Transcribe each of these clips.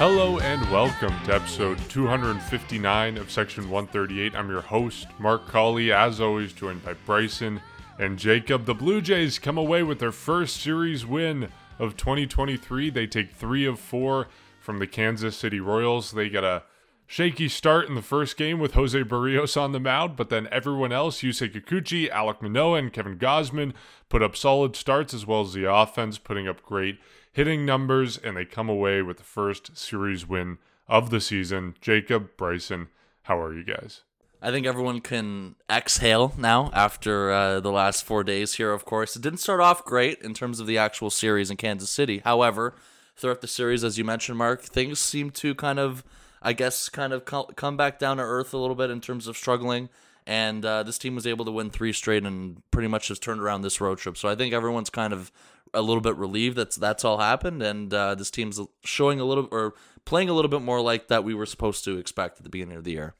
Hello and welcome to episode 259 of Section 138. I'm your host, Mark Colley, as always, joined by Bryson and Jacob. The Blue Jays come away with their first series win of 2023. They take three of four from the Kansas City Royals. They get a shaky start in the first game with Jose Berrios on the mound, but then everyone else, Yusei Kikuchi, Alec Manoah, and Kevin Gausman, put up solid starts as well as the offense, putting up great hitting numbers, and they come away with the first series win of the season. Jacob, Bryson, how are you guys? I think everyone can exhale now after uh, the last four days here, of course. It didn't start off great in terms of the actual series in Kansas City. However, throughout the series, as you mentioned, Mark, things seem to kind of, I guess, kind of come back down to earth a little bit in terms of struggling. And uh, this team was able to win three straight and pretty much has turned around this road trip. So I think everyone's kind of a little bit relieved that's that's all happened, and uh, this team's showing a little or playing a little bit more like that we were supposed to expect at the beginning of the year.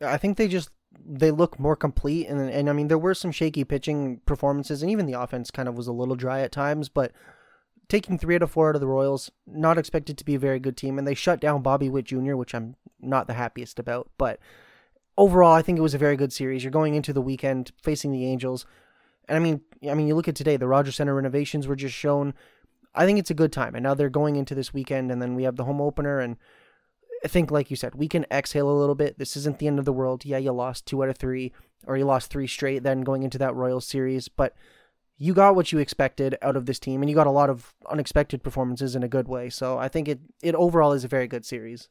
I think they just they look more complete, and and I mean there were some shaky pitching performances, and even the offense kind of was a little dry at times, but. Taking three out of four out of the Royals, not expected to be a very good team, and they shut down Bobby Witt Jr., which I'm not the happiest about. But overall, I think it was a very good series. You're going into the weekend facing the Angels, and I mean, I mean, you look at today, the Rogers Center renovations were just shown. I think it's a good time, and now they're going into this weekend, and then we have the home opener, and I think, like you said, we can exhale a little bit. This isn't the end of the world. Yeah, you lost two out of three, or you lost three straight, then going into that Royal series, but you got what you expected out of this team, and you got a lot of unexpected performances in a good way. So I think it it overall is a very good series.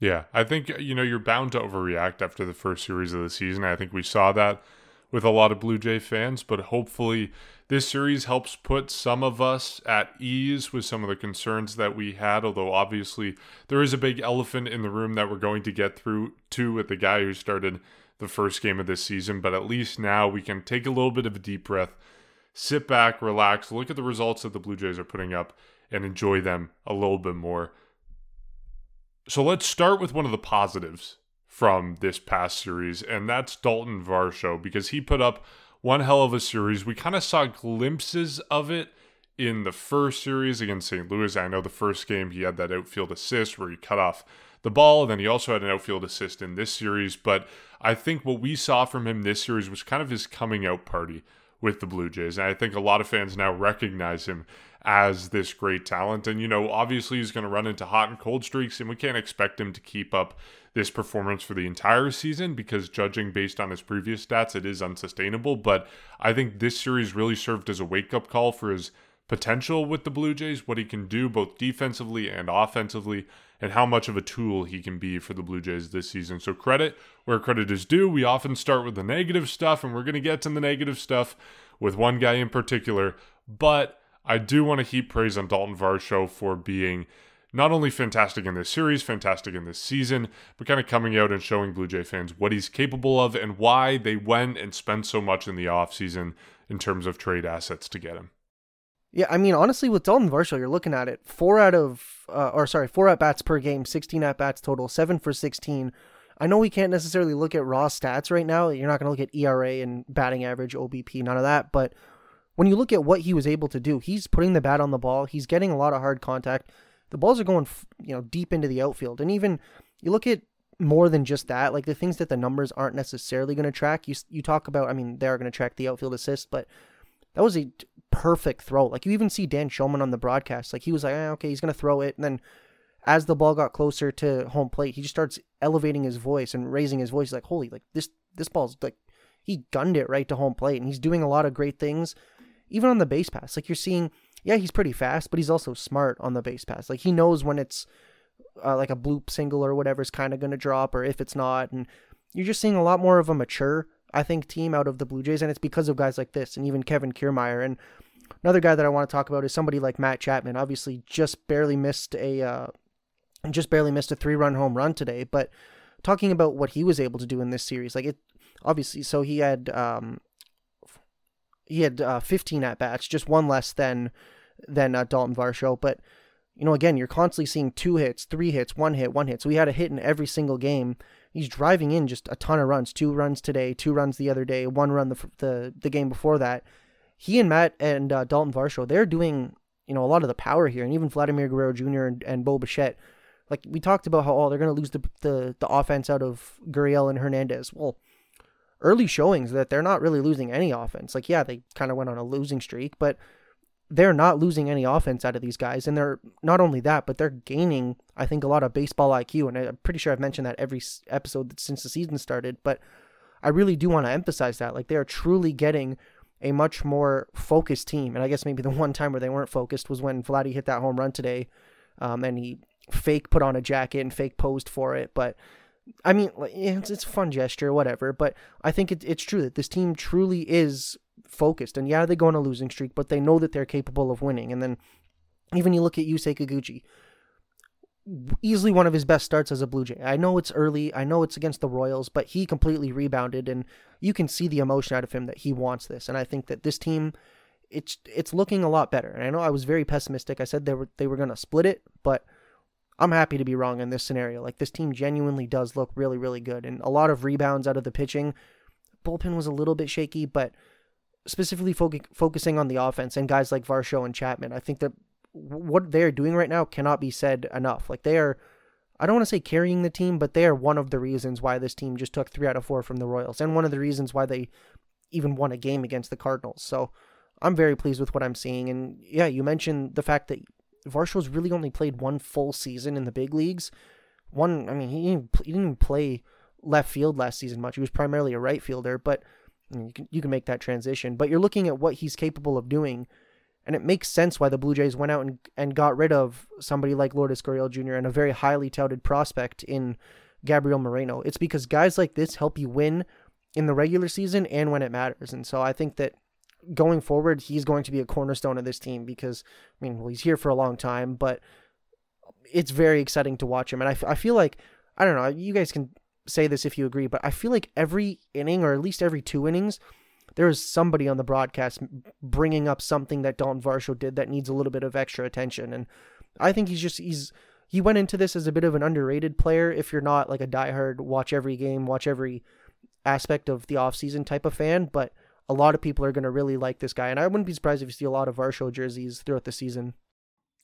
Yeah, I think you know you're bound to overreact after the first series of the season. I think we saw that with a lot of Blue Jay fans, but hopefully this series helps put some of us at ease with some of the concerns that we had. Although obviously there is a big elephant in the room that we're going to get through to with the guy who started the first game of this season. But at least now we can take a little bit of a deep breath, sit back, relax, look at the results that the Blue Jays are putting up, and enjoy them a little bit more. So let's start with one of the positives from this past series, and that's Daulton Varsho because he put up one hell of a series. We kind of saw glimpses of it in the first series against St. Louis. I know the first game he had that outfield assist where he cut off the ball, and then he also had an outfield assist in this series. But I think what we saw from him this series was kind of his coming out party with the Blue Jays. And I think a lot of fans now recognize him as this great talent. And, you know, obviously he's going to run into hot and cold streaks, and we can't expect him to keep up this performance for the entire season because judging based on his previous stats, it is unsustainable. But I think this series really served as a wake up call for his potential with the Blue Jays, what he can do both defensively and offensively, and how much of a tool he can be for the Blue Jays this season. So, credit where credit is due. We often start with the negative stuff, and we're going to get to the negative stuff with one guy in particular. But I do want to heap praise on Daulton Varsho for being not only fantastic in this series, fantastic in this season, but kind of coming out and showing Blue Jay fans what he's capable of and why they went and spent so much in the offseason in terms of trade assets to get him. Yeah, I mean, honestly, with Daulton Varsho, you're looking at it four out of, uh, or sorry, four at bats per game, 16 at bats total, seven for 16. I know we can't necessarily look at raw stats right now. You're not going to look at ERA and batting average, OBP, none of that. But when you look at what he was able to do, he's putting the bat on the ball. He's getting a lot of hard contact the balls are going, you know, deep into the outfield. And even you look at more than just that, like the things that the numbers aren't necessarily going to track. You you talk about, I mean, they are going to track the outfield assist, but that was a perfect throw. Like you even see Dan Shulman on the broadcast, like he was like, eh, okay, he's going to throw it, and then as the ball got closer to home plate, he just starts elevating his voice and raising his voice, like, holy, like this this ball's like he gunned it right to home plate, and he's doing a lot of great things, even on the base pass. Like you're seeing yeah, he's pretty fast, but he's also smart on the base pass. Like he knows when it's uh, like a bloop single or whatever is kind of going to drop, or if it's not. And you're just seeing a lot more of a mature, I think, team out of the Blue Jays, and it's because of guys like this, and even Kevin Kiermaier. And another guy that I want to talk about is somebody like Matt Chapman. Obviously, just barely missed a uh, just barely missed a three run home run today, but talking about what he was able to do in this series, like it obviously. So he had um, he had uh, 15 at bats, just one less than than uh, Daulton Varsho. But you know, again, you're constantly seeing two hits, three hits, one hit, one hit. So he had a hit in every single game. He's driving in just a ton of runs. Two runs today, two runs the other day, one run the the, the game before that. He and Matt and uh, Daulton Varsho, they're doing you know a lot of the power here, and even Vladimir Guerrero Jr. and, and Bo Bichette like we talked about how oh they're going to lose the, the the offense out of Gurriel and Hernandez. Well, early showings that they're not really losing any offense. Like yeah, they kind of went on a losing streak, but they're not losing any offense out of these guys, and they're not only that, but they're gaining. I think a lot of baseball IQ, and I'm pretty sure I've mentioned that every episode since the season started. But I really do want to emphasize that, like they are truly getting a much more focused team. And I guess maybe the one time where they weren't focused was when Vladdy hit that home run today, um, and he fake put on a jacket and fake posed for it. But I mean, it's, it's a fun gesture, whatever. But I think it, it's true that this team truly is focused. And yeah, they go on a losing streak, but they know that they're capable of winning. And then even you look at Yusei Kikuchi, easily one of his best starts as a Blue Jay. I know it's early, I know it's against the Royals, but he completely rebounded, and you can see the emotion out of him that he wants this. And I think that this team, it's it's looking a lot better. And I know I was very pessimistic. I said they were they were gonna split it, but I'm happy to be wrong in this scenario. Like this team genuinely does look really really good, and a lot of rebounds out of the pitching. Bullpen was a little bit shaky, but specifically fo- focusing on the offense and guys like Varsho and Chapman, I think that what they're doing right now cannot be said enough. Like they are, I don't want to say carrying the team, but they are one of the reasons why this team just took three out of four from the Royals, and one of the reasons why they even won a game against the Cardinals. So I'm very pleased with what I'm seeing. And yeah, you mentioned the fact that Varsho's really only played one full season in the big leagues. One, I mean, he didn't, he didn't play left field last season much. He was primarily a right fielder, but you can you can make that transition. But you're looking at what he's capable of doing and it makes sense why the Blue Jays went out and, and got rid of somebody like Lourdes Gurriel Jr. and a very highly touted prospect in Gabriel Moreno. It's because guys like this help you win in the regular season and when it matters. And so I think that going forward, he's going to be a cornerstone of this team because, I mean, well, he's here for a long time, but it's very exciting to watch him. And I, I feel like, I don't know, you guys can say this if you agree, but I feel like every inning or at least every two innings, there is somebody on the broadcast bringing up something that Daulton Varsho did that needs a little bit of extra attention. And I think he's just he's he went into this as a bit of an underrated player. If you're not like a diehard watch every game, watch every aspect of the offseason type of fan, but a lot of people are going to really like this guy. And I wouldn't be surprised if you see a lot of Varsho jerseys throughout the season.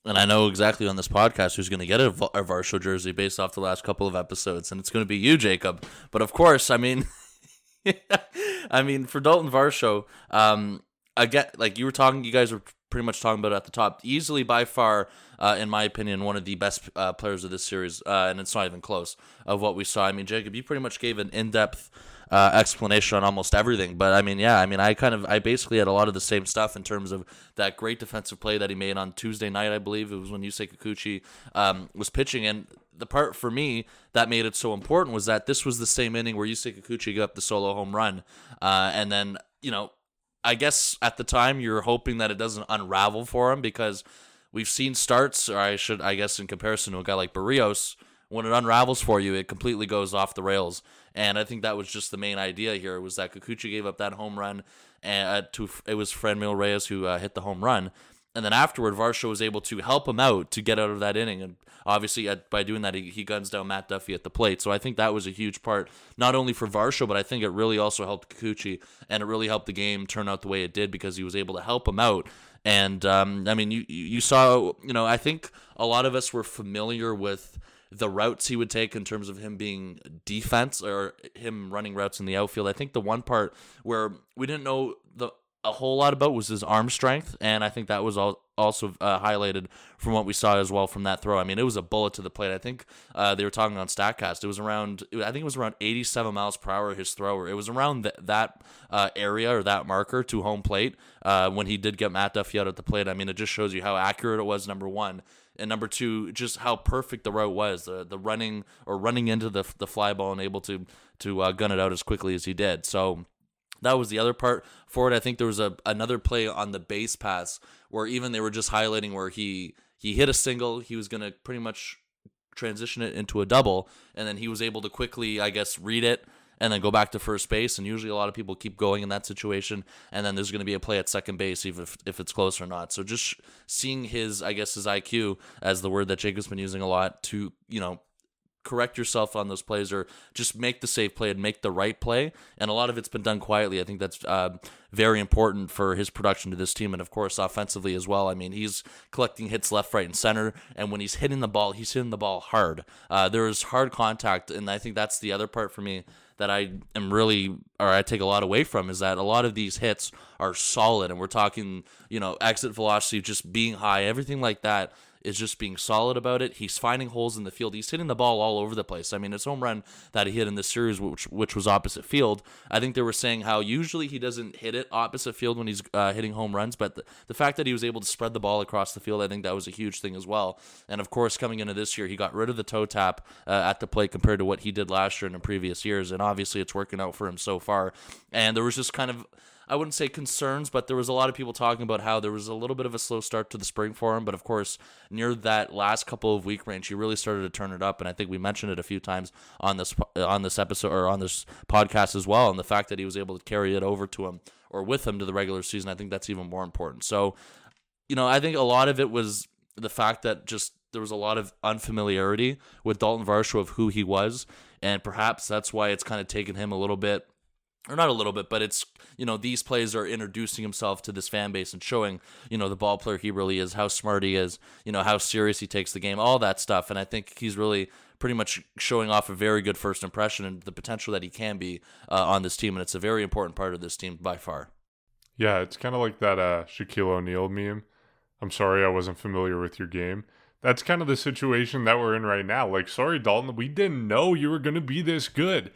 And I know exactly on this podcast who's going to get a, Varsho jersey based off the last couple of episodes, and it's going to be you, Jacob. But of course, I mean, I mean, for Daulton Varsho, um, get like you were talking, you guys were pretty much talking about at the top. Easily, by far, uh, in my opinion, one of the best uh, players of this series, uh, and it's not even close of what we saw. I mean, Jacob, you pretty much gave an in-depth uh, explanation on almost everything. But I mean, yeah, I mean, I kind of, I basically had a lot of the same stuff in terms of that great defensive play that he made on Tuesday night. I believe it was when Yusei Kikuchi um, was pitching, and the part for me that made it so important was that this was the same inning where Yusei Kikuchi got the solo home run, uh, and then you know, I guess at the time you're hoping that it doesn't unravel for him because we've seen starts, or I should, I guess, in comparison to a guy like Berrios, when it unravels for you, it completely goes off the rails. And I think that was just the main idea here was that Kikuchi gave up that home run, and uh, to it was Franmil Reyes who uh, hit the home run, and then afterward, Varsho was able to help him out to get out of that inning. And obviously, by doing that, he, he guns down Matt Duffy at the plate. So I think that was a huge part, not only for Varsho, but I think it really also helped Kikuchi. And it really helped the game turn out the way it did because he was able to help him out. And um, I mean, you, you saw, you know, I think a lot of us were familiar with the routes he would take in terms of him being defense or him running routes in the outfield. I think the one part where we didn't know the a whole lot about was his arm strength, and I think that was all also uh, highlighted from what we saw as well from that throw. I mean, it was a bullet to the plate. I think uh, they were talking on Statcast. It was around, I think it was around 87 miles per hour. His thrower. It was around th- that uh, area or that marker to home plate uh, when he did get Matt Duffy out at the plate. I mean, it just shows you how accurate it was. Number one, and number two, just how perfect the route was. The the running or running into the the fly ball and able to to uh, gun it out as quickly as he did. So that was the other part for it. I think there was a another play on the base pass where even they were just highlighting where he he hit a single, he was gonna pretty much transition it into a double, and then he was able to quickly, I guess, read it and then go back to first base. And usually a lot of people keep going in that situation, and then there's going to be a play at second base, even if, if it's close or not. So just seeing his, I guess, his IQ as the word that Jacob's been using a lot to, you know, correct yourself on those plays or just make the safe play and make the right play. And a lot of it's been done quietly. I think that's uh, very important for his production to this team, and of course offensively as well. I mean, he's collecting hits left, right, and center, and when he's hitting the ball, he's hitting the ball hard. Uh, there is hard contact, and I think that's the other part for me that I am really, or I take a lot away from, is that a lot of these hits are solid, and we're talking, you know, exit velocity just being high, everything like that is just being solid about it. He's finding holes in the field. He's hitting the ball all over the place. I mean, his home run that he hit in this series, which which was opposite field, I think they were saying how usually he doesn't hit it opposite field when he's uh, hitting home runs, but the, the fact that he was able to spread the ball across the field, I think that was a huge thing as well. And of course, coming into this year, he got rid of the toe tap uh, at the plate compared to what he did last year and in previous years, and obviously it's working out for him so far. And there was just kind of I wouldn't say concerns, but there was a lot of people talking about how there was a little bit of a slow start to the spring for him. But of course, near that last couple of week range, he really started to turn it up, and I think we mentioned it a few times on this on this episode or on this podcast as well. And the fact that he was able to carry it over to him or with him to the regular season, I think that's even more important. So, you know, I think a lot of it was the fact that just there was a lot of unfamiliarity with Daulton Varsho of who he was, and perhaps that's why it's kind of taken him a little bit or not a little bit, but it's you know these plays are introducing himself to this fan base and showing you know the ball player he really is, how smart he is, you know how serious he takes the game, all that stuff, and I think he's really pretty much showing off a very good first impression and the potential that he can be uh, on this team, and it's a very important part of this team by far. Yeah, it's kind of like that uh, Shaquille O'Neal meme. I'm sorry I wasn't familiar with your game. That's kind of the situation that we're in right now. Like, sorry, Daulton, we didn't know you were going to be this good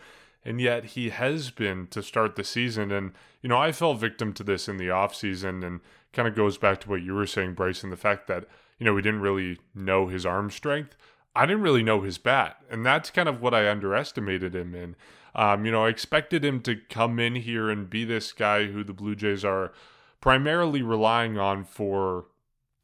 and yet he has been to start the season. And, you know, I fell victim to this in the offseason and kind of goes back to what you were saying, Bryson, the fact that, you know, we didn't really know his arm strength. I didn't really know his bat. And that's kind of what I underestimated him in. Um, you know, I expected him to come in here and be this guy who the Blue Jays are primarily relying on for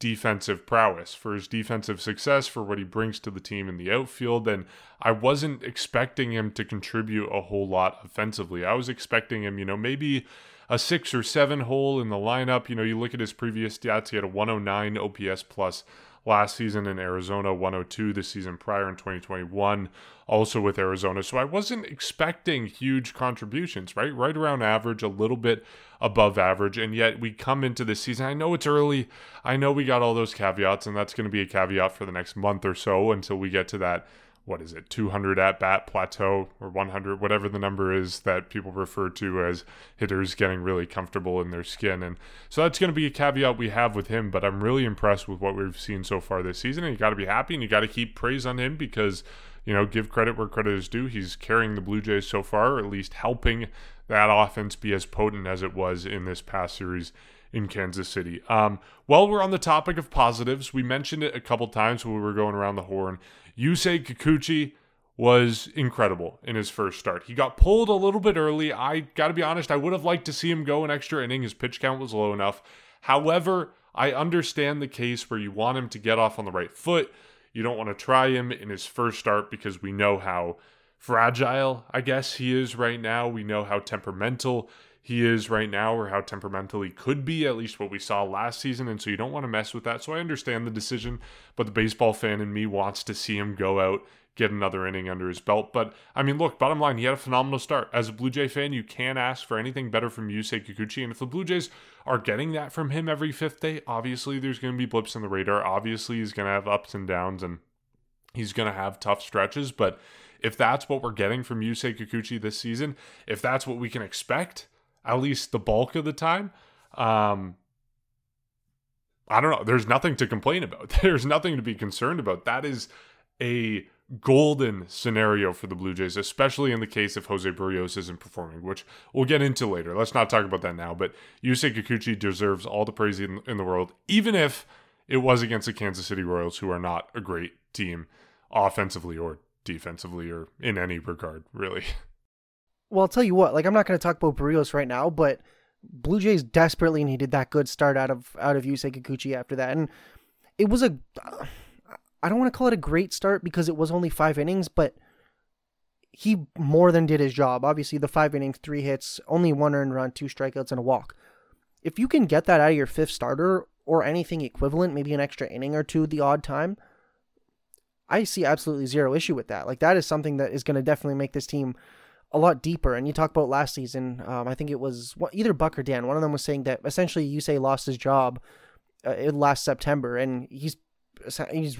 defensive prowess, for his defensive success, for what he brings to the team in the outfield. And I wasn't expecting him to contribute a whole lot offensively. I was expecting him, you know, maybe a six or seven hole in the lineup. You know, you look at his previous stats, he had a 109 OPS plus last season in Arizona, 102 this season prior in 2021, also with Arizona. So I wasn't expecting huge contributions, right? Right around average, a little bit above average. And yet we come into this season. I know it's early. I know we got all those caveats, and that's going to be a caveat for the next month or so until we get to that what is it 200 at bat plateau or 100 whatever the number is that people refer to as hitters getting really comfortable in their skin and so that's going to be a caveat we have with him but i'm really impressed with what we've seen so far this season and you got to be happy and you got to keep praise on him because you know give credit where credit is due he's carrying the blue jays so far or at least helping that offense be as potent as it was in this past series in Kansas City. Um, while we're on the topic of positives, we mentioned it a couple times when we were going around the horn. Yusei Kikuchi was incredible in his first start. He got pulled a little bit early. I got to be honest, I would have liked to see him go an extra inning. His pitch count was low enough. However, I understand the case where you want him to get off on the right foot. You don't want to try him in his first start because we know how fragile, I guess, he is right now. We know how temperamental he is right now or how temperamental he could be, at least what we saw last season. And so you don't want to mess with that. So I understand the decision, but the baseball fan in me wants to see him go out, get another inning under his belt. But I mean, look, bottom line, he had a phenomenal start. As a Blue Jay fan, you can't ask for anything better from Yusei Kikuchi. And if the Blue Jays are getting that from him every fifth day, obviously there's going to be blips in the radar. Obviously, he's going to have ups and downs and he's going to have tough stretches. But if that's what we're getting from Yusei Kikuchi this season, if that's what we can expect, at least the bulk of the time. Um, I don't know. There's nothing to complain about. There's nothing to be concerned about. That is a golden scenario for the Blue Jays, especially in the case if Jose Berrios isn't performing, which we'll get into later. Let's not talk about that now. But Yusei Kikuchi deserves all the praise in, in the world, even if it was against the Kansas City Royals, who are not a great team offensively or defensively or in any regard, really. Well, I'll tell you what. Like, I'm not going to talk about Berrios right now, but Blue Jays desperately needed that good start out of out of Yusei Kikuchi after that, and it was a. I don't want to call it a great start because it was only five innings, but he more than did his job. Obviously, the five innings, three hits, only one earned run, two strikeouts, and a walk. If you can get that out of your fifth starter or anything equivalent, maybe an extra inning or two the odd time, I see absolutely zero issue with that. Like that is something that is going to definitely make this team a lot deeper. And you talk about last season. Um, I think it was either Buck or Dan. One of them was saying that essentially Yusei lost his job uh, last September, and he's he's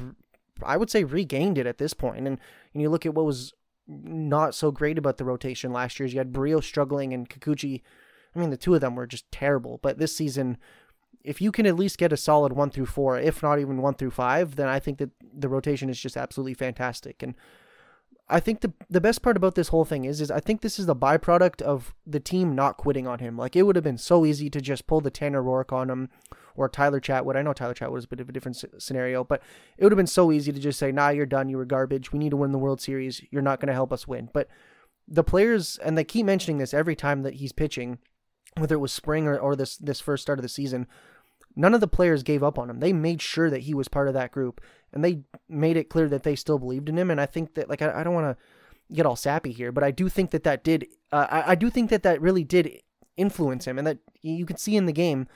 I would say regained it at this point. And, and you look at what was not so great about the rotation last year. Is you had Brio struggling and Kikuchi. I mean, the two of them were just terrible. But this season, if you can at least get a solid one through four, if not even one through five, then I think that the rotation is just absolutely fantastic. And I think the the best part about this whole thing is is I think this is the byproduct of the team not quitting on him. Like it would have been so easy to just pull the Tanner Roark on him or Tyler Chatwood. I know Tyler Chatwood is a bit of a different scenario, but it would have been so easy to just say, "Nah, you're done. You were garbage. We need to win the World Series. You're not going to help us win." But the players, and they keep mentioning this every time that he's pitching, whether it was spring or, or this this first start of the season. None of the players gave up on him. They made sure that he was part of that group, and they made it clear that they still believed in him. And I think that, like, I, I don't want to get all sappy here, but I do think that that did, uh, I, I do think that that really did influence him, and that you could see in the game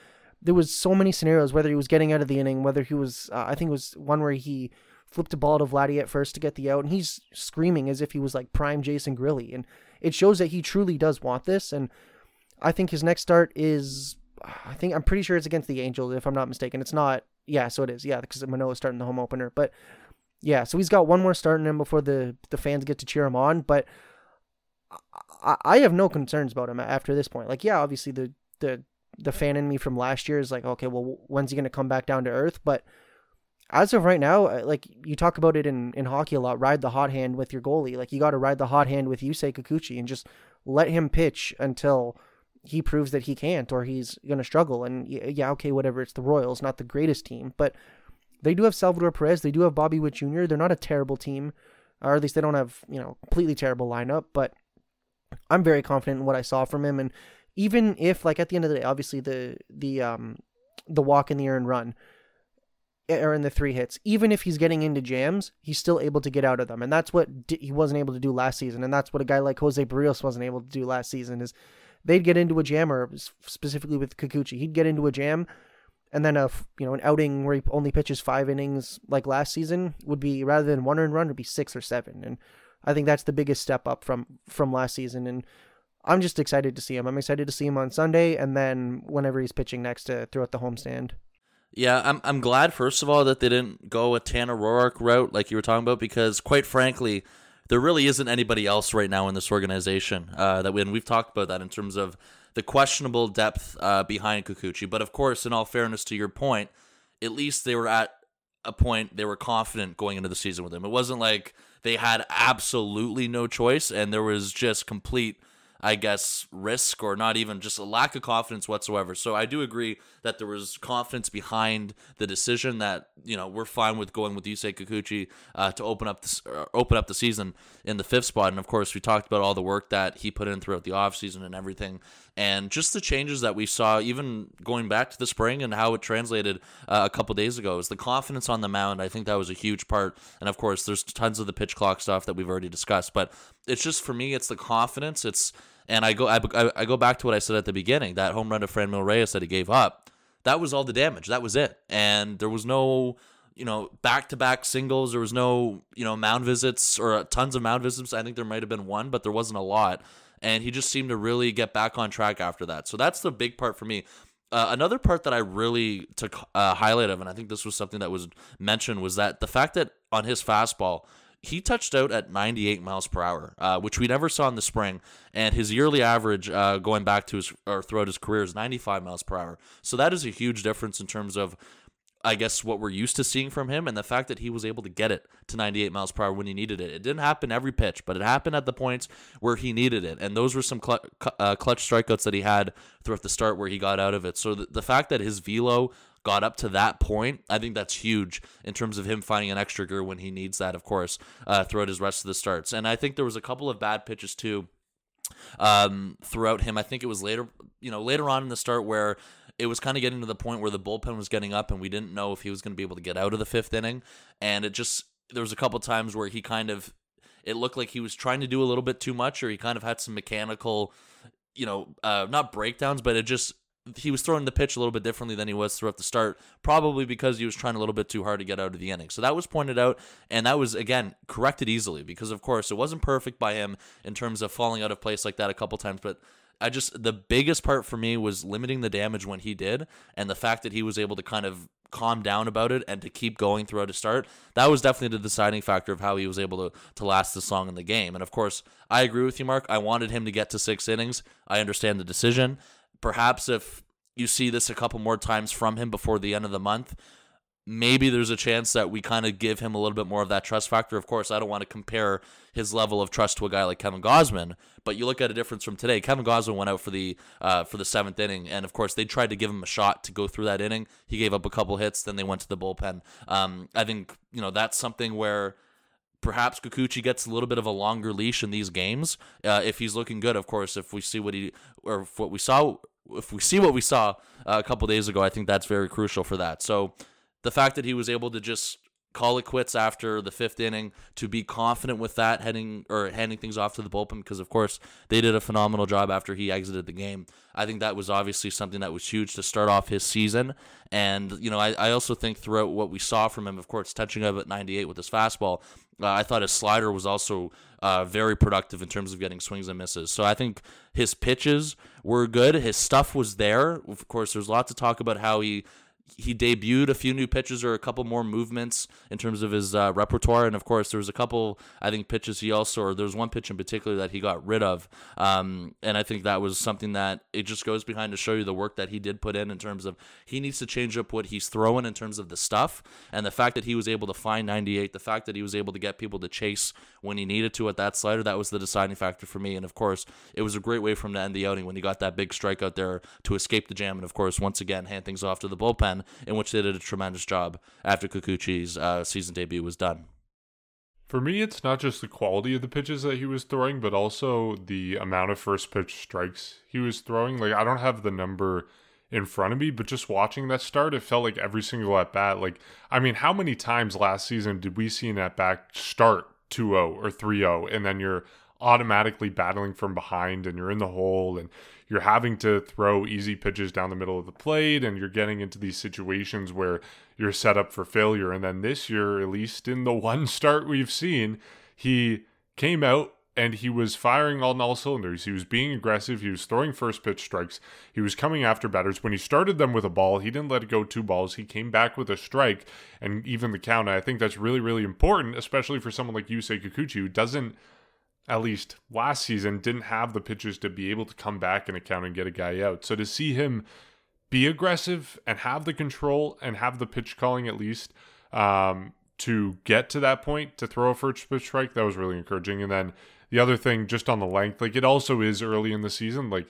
there was so many scenarios whether he was getting out of the inning, whether he was uh, I think it was one where he flipped a ball to Vladdy at first to get the out, and he's screaming as if he was like prime Jason Grilli, and it shows that he truly does want this. And I think his next start is, I think I'm pretty sure it's against the Angels if I'm not mistaken. It's not, yeah, so it is, yeah, because Manoah's starting the home opener, but yeah, so he's got one more start in him before the the fans get to cheer him on, but. I, I have no concerns about him after this point. Like, yeah, obviously the the the fan in me from last year is like, okay, well, when's he going to come back down to earth? But as of right now, uh, like you talk about it in, in hockey a lot, ride the hot hand with your goalie. Like you got to ride the hot hand with Yusei Kikuchi and just let him pitch until he proves that he can't or he's going to struggle. And yeah, okay, whatever. It's the Royals, not the greatest team, but they do have Salvador Perez. They do have Bobby Witt Jr. They're not a terrible team, or at least they don't have, you know, completely terrible lineup, but I'm very confident in what I saw from him. And even if like at the end of the day, obviously the the um the walk in the air and run eh, or in the three hits, even if he's getting into jams, he's still able to get out of them, and that's what he wasn't able to do last season, and that's what a guy like Jose Berrios wasn't able to do last season. Is they'd get into a jam, or specifically with Kikuchi, he'd get into a jam, and then a you know an outing where he only pitches five innings like last season would be rather than one earned run would be six or seven, and I think that's the biggest step up from from last season, and I'm just excited to see him. I'm excited to see him on Sunday and then whenever he's pitching next to throughout the homestand. Yeah, I'm I'm glad first of all that they didn't go a Tanner Roark route like you were talking about because quite frankly, there really isn't anybody else right now in this organization uh, that when we've talked about that in terms of the questionable depth uh, behind Kikuchi. But of course, in all fairness to your point, at least they were at a point they were confident going into the season with him. It wasn't like they had absolutely no choice and there was just complete I guess, risk or not even just a lack of confidence whatsoever. So I do agree that there was confidence behind the decision that you know we're fine with going with Yusei Kikuchi uh, to open up this uh, open up the season in the fifth spot. And of course, we talked about all the work that he put in throughout the offseason and everything, and just the changes that we saw, even going back to the spring and how it translated uh, a couple days ago, is the confidence on the mound. I think that was a huge part. And of course, there's tons of the pitch clock stuff that we've already discussed, but it's just for me, it's the confidence. It's and I go I, I go back to what I said at the beginning. That home run to Franmil Reyes that he gave up, that was all the damage. That was it. And there was no, you know, back to back singles. There was no, you know, mound visits or tons of mound visits. I think there might have been one, but there wasn't a lot. And he just seemed to really get back on track after that. So that's the big part for me. Uh, another part that I really took uh, highlight of, and I think this was something that was mentioned, was that the fact that on his fastball, he touched out at 98 miles per hour, uh, which we never saw in the spring. And his yearly average, uh, going back to his or throughout his career, is 95 miles per hour. So that is a huge difference in terms of, I guess, what we're used to seeing from him, and the fact that he was able to get it to 98 miles per hour when he needed it. It didn't happen every pitch, but it happened at the points where he needed it, and those were some cl- uh, clutch strikeouts that he had throughout the start where he got out of it. So the, the fact that his velo got up to that point, I think that's huge in terms of him finding an extra gear when he needs that, of course, uh, throughout his rest of the starts. And I think there was a couple of bad pitches too um, throughout him. I think it was later, you know, later on in the start where it was kind of getting to the point where the bullpen was getting up and we didn't know if he was going to be able to get out of the fifth inning. And it just, there was a couple times where he kind of, it looked like he was trying to do a little bit too much or he kind of had some mechanical, you know, uh, not breakdowns, but it just, he was throwing the pitch a little bit differently than he was throughout the start, probably because he was trying a little bit too hard to get out of the inning. So that was pointed out, and that was again corrected easily because, of course, it wasn't perfect by him in terms of falling out of place like that a couple times, but. I just the biggest part for me was limiting the damage when he did, and the fact that he was able to kind of calm down about it and to keep going throughout his start. That was definitely the deciding factor of how he was able to to last this long in the game. And of course, I agree with you, Mark. I wanted him to get to six innings. I understand the decision perhaps if you see this a couple more times from him before the end of the month, maybe there's a chance that we kind of give him a little bit more of that trust factor. Of course, I don't want to compare his level of trust to a guy like Kevin Gausman, but you look at a difference from today. Kevin Gausman went out for the uh, for the seventh inning, and of course they tried to give him a shot to go through that inning. He gave up a couple hits, then they went to the bullpen. Um, I think you know that's something where perhaps Kikuchi gets a little bit of a longer leash in these games uh, if he's looking good. Of course, if we see what he or what we saw if we see what we saw uh, a couple days ago, I think that's very crucial for that. So the fact that he was able to just call it quits after the fifth inning to be confident with that heading or handing things off to the bullpen because of course they did a phenomenal job after he exited the game. I think that was obviously something that was huge to start off his season. And you know i, I also think throughout what we saw from him of course touching up at 98 with his fastball uh, i thought his slider was also uh, very productive in terms of getting swings and misses. So i think his pitches were good. His stuff was there. Of course there's lots to talk about how he he debuted a few new pitches or a couple more movements in terms of his uh, repertoire, and of course there was a couple I think pitches he also or there was one pitch in particular that he got rid of, um, and I think that was something that it just goes behind to show you the work that he did put in in terms of he needs to change up what he's throwing in terms of the stuff, and the fact that he was able to find 98, the fact that he was able to get people to chase when he needed to at that slider, that was the deciding factor for me, and of course it was a great way for him to end the outing when he got that big strike out there to escape the jam, and of course once again hand things off to the bullpen in which they did a tremendous job after Kikuchi's uh, season debut was done. For me, it's not just the quality of the pitches that he was throwing, but also the amount of first pitch strikes he was throwing. Like, I don't have the number in front of me, but just watching that start, it felt like every single at bat. Like, I mean, how many times last season did we see an at bat start 2 0 or 3 0, and then you're automatically battling from behind and you're in the hole and you're having to throw easy pitches down the middle of the plate and you're getting into these situations where you're set up for failure. And then this year, at least in the one start we've seen, he came out and he was firing on all cylinders. He was being aggressive. He was throwing first pitch strikes. He was coming after batters. When he started them with a ball, he didn't let it go two balls. He came back with a strike and even the count. I think that's really, really important, especially for someone like Yusei Kikuchi who doesn't at least last season, didn't have the pitchers to be able to come back in account and get a guy out. So to see him be aggressive and have the control and have the pitch calling at least um, to get to that point to throw a first pitch strike, that was really encouraging. And then the other thing, just on the length, like it also is early in the season. Like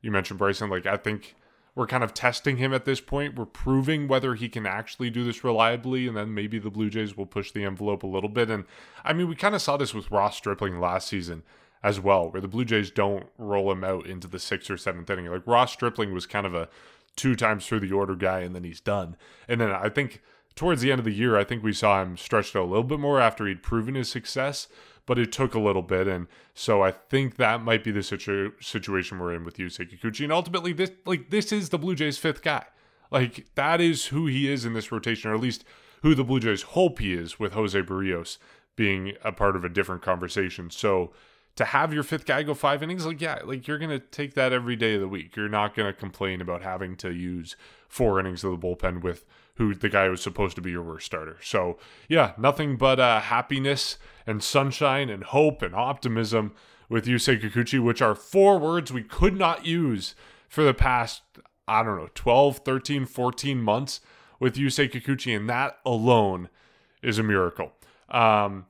you mentioned, Bryson, like I think we're kind of testing him at this point. We're proving whether he can actually do this reliably, and then maybe the Blue Jays will push the envelope a little bit. And I mean, we kind of saw this with Ross Stripling last season as well, where the Blue Jays don't roll him out into the sixth or seventh inning. Like Ross Stripling was kind of a two times through the order guy, and then he's done. And then I think towards the end of the year, I think we saw him stretched out a little bit more after he'd proven his success but it took a little bit. And so I think that might be the situ- situation we're in with Yusei Kikuchi. And ultimately, this like this is the Blue Jays' fifth guy. Like that is who he is in this rotation, or at least who the Blue Jays hope he is, with Jose Berrios being a part of a different conversation. So to have your fifth guy go five innings, like yeah, like you're gonna take that every day of the week. You're not gonna complain about having to use four innings of the bullpen with who the guy was supposed to be your worst starter. So yeah, nothing but uh, happiness and sunshine and hope and optimism with Yusei Kikuchi, which are four words we could not use for the past, I don't know, 12, 13, 14 months with Yusei Kikuchi, and that alone is a miracle. Um,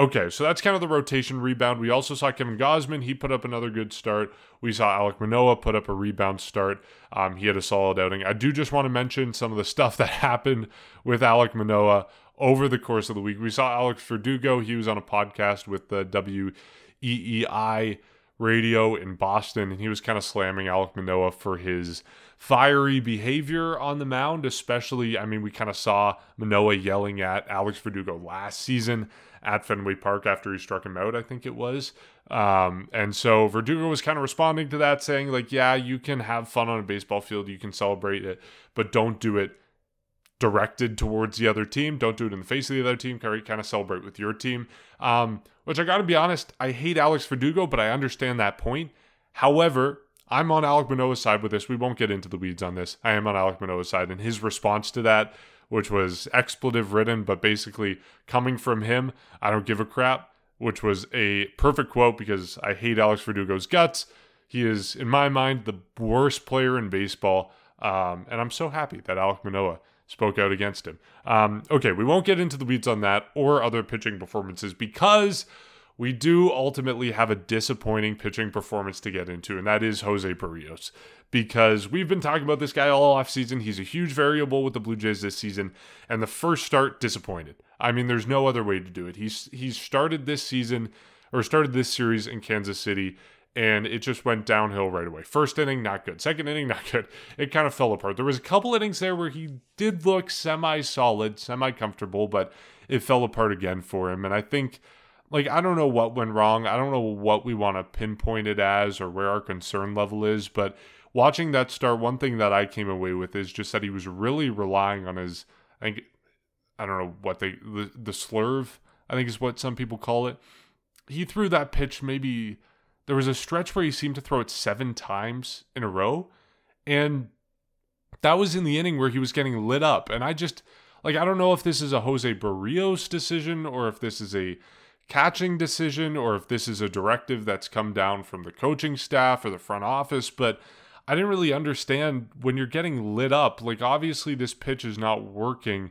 Okay, so that's kind of the rotation rebound. We also saw Kevin Gausman. He put up another good start. We saw Alec Manoah put up a rebound start. Um, he had a solid outing. I do just want to mention some of the stuff that happened with Alec Manoah over the course of the week. We saw Alex Verdugo. He was on a podcast with the WEEI radio in Boston, and he was kind of slamming Alec Manoah for his fiery behavior on the mound, especially. I mean, we kind of saw Manoah yelling at Alex Verdugo last season at Fenway Park after he struck him out, I think it was. Um, and so Verdugo was kind of responding to that, saying, like, yeah, you can have fun on a baseball field, you can celebrate it, but don't do it directed towards the other team. Don't do it in the face of the other team. Kind of celebrate with your team. Um, which I got to be honest, I hate Alex Verdugo, but I understand that point. However, I'm on Alec Manoah's side with this. We won't get into the weeds on this. I am on Alec Manoah's side, and his response to that, which was expletive ridden, but basically coming from him, I don't give a crap, which was a perfect quote because I hate Alex Verdugo's guts. He is, in my mind, the worst player in baseball. Um, and I'm so happy that Alec Manoah spoke out against him. Um, okay, we won't get into the weeds on that or other pitching performances because we do ultimately have a disappointing pitching performance to get into, and that is Jose Berrios. Because we've been talking about this guy all offseason. He's a huge variable with the Blue Jays this season, and the first start disappointed. I mean, there's no other way to do it. He's he's started this season or started this series in Kansas City and it just went downhill right away. First inning, not good. Second inning, not good. It kind of fell apart. There was a couple innings there where he did look semi solid, semi comfortable, but it fell apart again for him. And I think like I don't know what went wrong. I don't know what we want to pinpoint it as or where our concern level is, but watching that start, one thing that I came away with is just that he was really relying on his I think I don't know what they the, the slurve, I think is what some people call it. He threw that pitch maybe there was a stretch where he seemed to throw it 7 times in a row and that was in the inning where he was getting lit up and I just like I don't know if this is a Jose Berrios decision or if this is a catching decision or if this is a directive that's come down from the coaching staff or the front office, but I didn't really understand when you're getting lit up, like obviously this pitch is not working.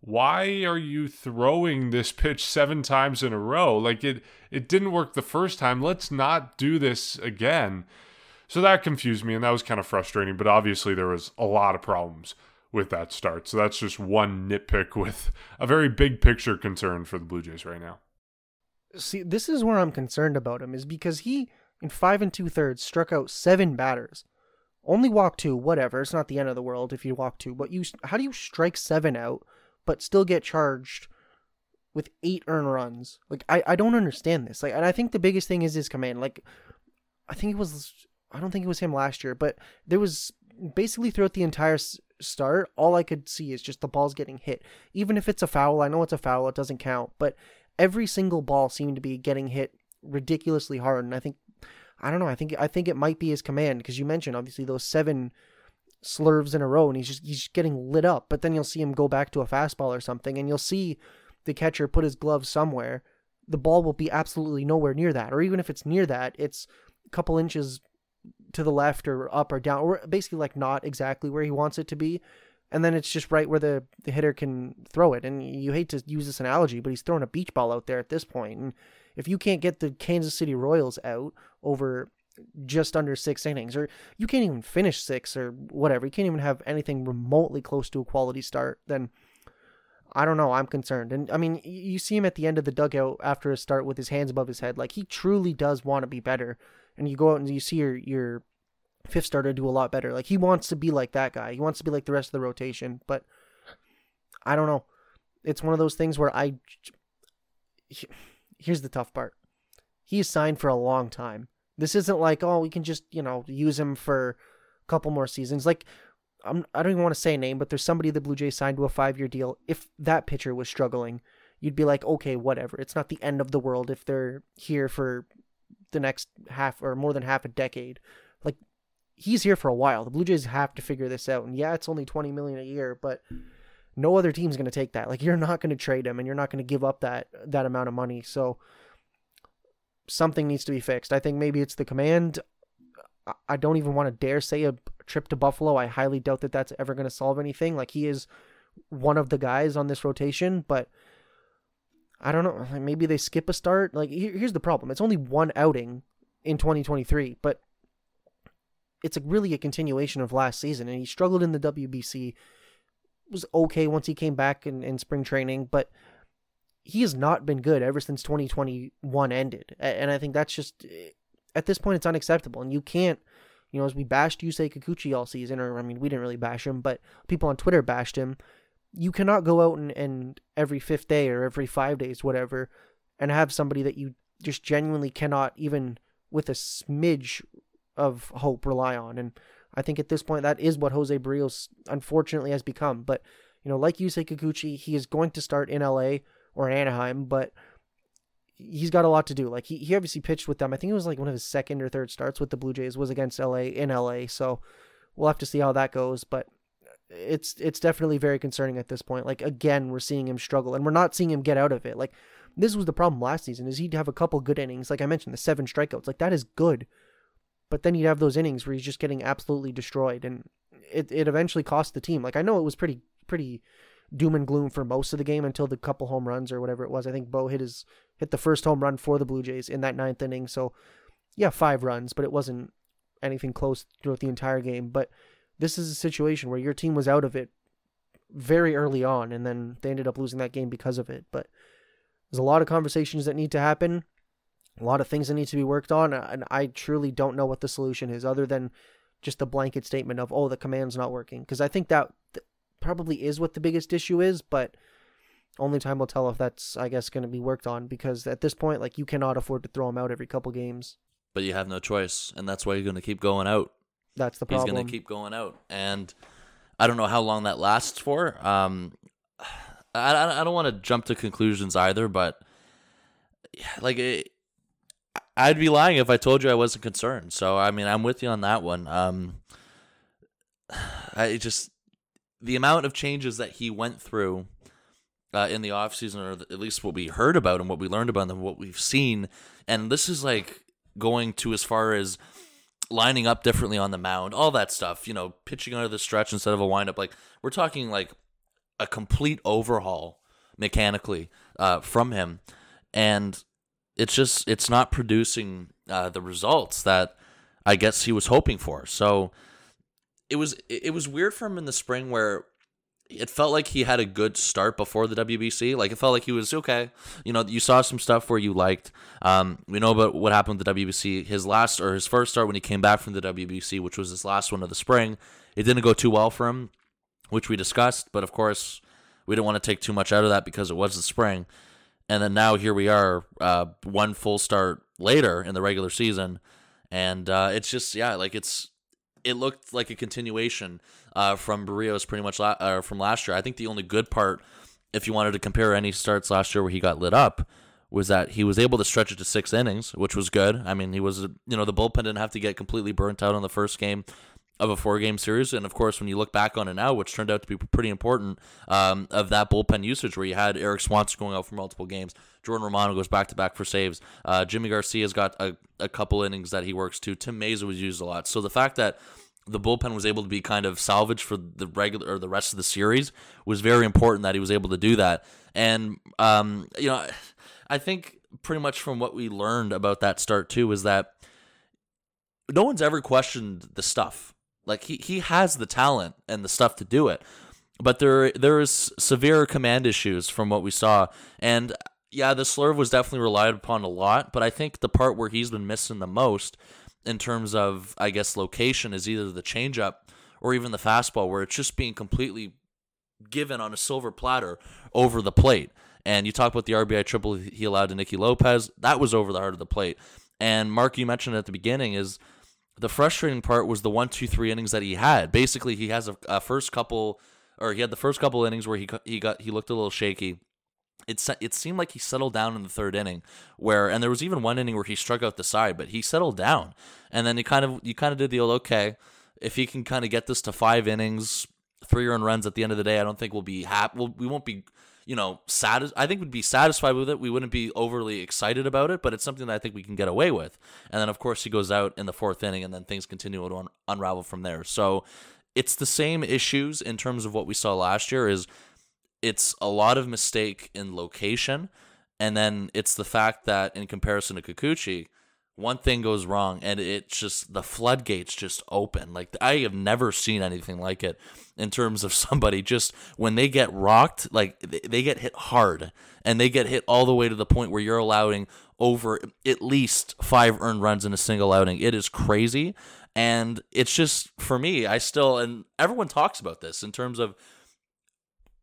Why are you throwing this pitch seven times in a row? Like it it didn't work the first time. Let's not do this again. So that confused me and that was kind of frustrating, but obviously there was a lot of problems with that start. So that's just one nitpick with a very big picture concern for the Blue Jays right now see, this is where I'm concerned about him, is because he, in five and two thirds, struck out seven batters. Only walk two, whatever. It's not the end of the world if you walk two, but you, how do you strike seven out, but still get charged with eight earned runs? Like, I, I don't understand this. Like, and I think the biggest thing is his command. Like, I think it was, I don't think it was him last year, but there was basically throughout the entire start, all I could see is just the balls getting hit. Even if it's a foul, I know it's a foul, it doesn't count, but every single ball seemed to be getting hit ridiculously hard. And I think, I don't know, I think I think it might be his command because you mentioned obviously those seven slurves in a row, and he's just he's getting lit up. But then you'll see him go back to a fastball or something, and you'll see the catcher put his glove somewhere. The ball will be absolutely nowhere near that, or even if it's near that, it's a couple inches to the left or up or down, or basically like not exactly where he wants it to be and then it's just right where the, the hitter can throw it. And you hate to use this analogy, but he's throwing a beach ball out there at this point. And if you can't get the Kansas City Royals out over just under six innings, or you can't even finish six or whatever, you can't even have anything remotely close to a quality start, then I don't know. I'm concerned. And I mean, you see him at the end of the dugout after a start with his hands above his head. Like he truly does want to be better. And you go out and you see your, your fifth starter do a lot better. Like he wants to be like that guy. He wants to be like the rest of the rotation, but I don't know. It's one of those things where I here's the tough part. He's signed for a long time. This isn't like, oh, we can just, you know, use him for a couple more seasons. Like I'm I don't even want to say a name, but there's somebody the Blue Jays signed to a 5-year deal. If that pitcher was struggling, you'd be like, "Okay, whatever. It's not the end of the world if they're here for the next half or more than half a decade." Like he's here for a while. The Blue Jays have to figure this out. And yeah, it's only 20 million a year, but no other team's going to take that. Like you're not going to trade him and you're not going to give up that that amount of money. So something needs to be fixed. I think maybe it's the command. I don't even want to dare say a trip to Buffalo. I highly doubt that that's ever going to solve anything. Like he is one of the guys on this rotation, but I don't know. Maybe they skip a start. Like here's the problem. It's only one outing in 2023, but it's a, really a continuation of last season, and he struggled in the WBC. Was okay once he came back in, in spring training, but he has not been good ever since 2021 ended. And I think that's just eh, at this point it's unacceptable, and you can't. You know, as we bashed Yusei Kikuchi all season, or I mean, we didn't really bash him, but people on Twitter bashed him. You cannot go out and, and every fifth day or every five days, whatever, and have somebody that you just genuinely cannot even with a smidge of hope rely on. And I think at this point that is what Jose Berrios unfortunately has become. But you know, like Yusei Kikuchi, he is going to start in LA or Anaheim, but he's got a lot to do. Like he, he obviously pitched with them. I think it was like one of his second or third starts with the Blue Jays was against LA in LA. So we'll have to see how that goes. But it's it's definitely very concerning at this point. Like again, we're seeing him struggle, and we're not seeing him get out of it. Like this was the problem last season is he'd have a couple good innings. Like I mentioned, the seven strikeouts. Like that is good. But then you'd have those innings where he's just getting absolutely destroyed, and it, it eventually cost the team. Like I know it was pretty pretty doom and gloom for most of the game until the couple home runs or whatever it was. I think Bo hit his hit the first home run for the Blue Jays in that ninth inning. So yeah, five runs, but it wasn't anything close throughout the entire game. But this is a situation where your team was out of it very early on, and then they ended up losing that game because of it. But there's a lot of conversations that need to happen, a lot of things that need to be worked on, uh, and I truly don't know what the solution is other than just a blanket statement of, oh, the command's not working. Because I think that th- probably is what the biggest issue is, but only time will tell if that's, I guess, going to be worked on. Because at this point, like, you cannot afford to throw him out every couple games. But you have no choice, and that's why you're going to keep going out. That's the problem. He's going to keep going out, and I don't know how long that lasts for. Um, I, I don't want to jump to conclusions either, but like it, I'd be lying if I told you I wasn't concerned. So I mean, I'm with you on that one. Um, I just the amount of changes that he went through uh, in the off season, or at least what we heard about and what we learned about and what we've seen, and this is like going to as far as lining up differently on the mound, all that stuff. You know, pitching under the stretch instead of a windup. Like we're talking like a complete overhaul mechanically uh, from him, and it's just it's not producing uh, the results that I guess he was hoping for. So it was it was weird for him in the spring where it felt like he had a good start before the WBC. Like it felt like he was okay. You know, you saw some stuff where you liked. Um, we know about what happened with the WBC. His last or his first start when he came back from the WBC, which was his last one of the spring, it didn't go too well for him which we discussed. But of course, we didn't want to take too much out of that because it was the spring. And then now here we are, uh, one full start later in the regular season, and uh, it's just yeah, like it's it looked like a continuation uh, from Berrios pretty much la- uh, from last year. I think the only good part, if you wanted to compare any starts last year where he got lit up, was that he was able to stretch it to six innings, which was good. I mean, he was you know the bullpen didn't have to get completely burnt out on the first game of a four game series. And of course, when you look back on it now, which turned out to be pretty important, um, of that bullpen usage where you had Erik Swanson going out for multiple games, Jordan Romano goes back to back for saves, uh, Yimi Garcia's got a, a couple innings that he works to. Tim Mayza was used a lot. So the fact that the bullpen was able to be kind of salvaged for the regular or the rest of the series was very important that he was able to do that. And um, you know, I think pretty much from what we learned about that start too is that no one's ever questioned the stuff. Like he he has the talent and the stuff to do it. But there there is severe command issues from what we saw. And yeah, the slurve was definitely relied upon a lot, but I think the part where he's been missing the most in terms of I guess location is either the changeup or even the fastball where it's just being completely given on a silver platter over the plate. And you talk about the RBI triple he allowed to Nicky Lopez, that was over the heart of the plate. And Mark, you mentioned at the beginning is the frustrating part was the one, two, three innings that he had. Basically, he has a, a first couple, or he had the first couple innings where he he got he looked a little shaky. It it seemed like he settled down in the third inning, where and there was even one inning where he struck out the side, but he settled down, and then he kind of you kind of did the old okay. If he can kind of get this to five innings, three earned runs at the end of the day, I don't think we'll be happy. We'll, we won't be you know, satis- I think we'd be satisfied with it. We wouldn't be overly excited about it, but it's something that I think we can get away with. And then, of course, he goes out in the fourth inning, and then things continue to un- unravel from there. So it's the same issues in terms of what we saw last year. Is it's a lot of mistake in location, and then it's the fact that in comparison to Kikuchi, one thing goes wrong and it's just the floodgates just open. Like I have never seen anything like it in terms of somebody just when they get rocked, like they get hit hard and they get hit all the way to the point where you're allowing over at least five earned runs in a single outing. It is crazy. And it's just for me, I still and everyone talks about this in terms of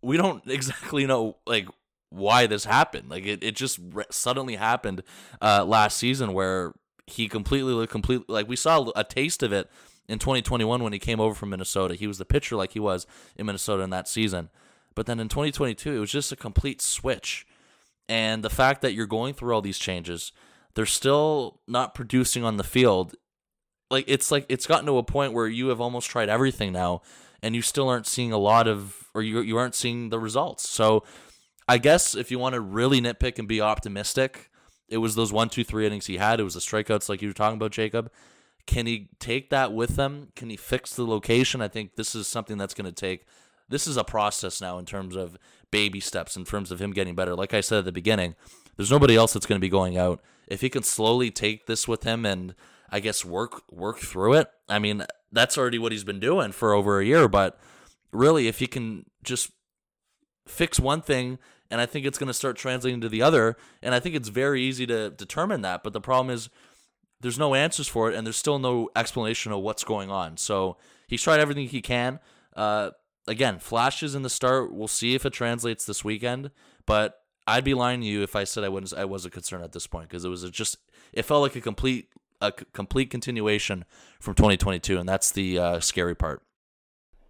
we don't exactly know like why this happened. Like it, it just re- suddenly happened uh, last season where he completely completely like we saw a taste of it in 2021 when he came over from Minnesota. He was the pitcher like he was in Minnesota in that season. But then in 2022, it was just a complete switch. And the fact that you're going through all these changes, they're still not producing on the field. Like it's like it's gotten to a point where you have almost tried everything now and you still aren't seeing a lot of or you you aren't seeing the results. So I guess if you want to really nitpick and be optimistic, it was those one, two, three innings he had. It was the strikeouts like you were talking about, Jacob. Can he take that with him? Can he fix the location? I think this is something that's going to take. This is a process now in terms of baby steps, in terms of him getting better. Like I said at the beginning, there's nobody else that's going to be going out. If he can slowly take this with him and I guess work work through it. I mean, that's already what he's been doing for over a year. But really, if he can just fix one thing and I think it's going to start translating to the other. And I think it's very easy to determine that. But the problem is there's no answers for it, and there's still no explanation of what's going on. So he's tried everything he can. Uh, again, flashes in the start. We'll see if it translates this weekend. But I'd be lying to you if I said I wasn't I wasn't concerned at this point because it was just it felt like a complete a complete continuation from 2022, and that's the uh, scary part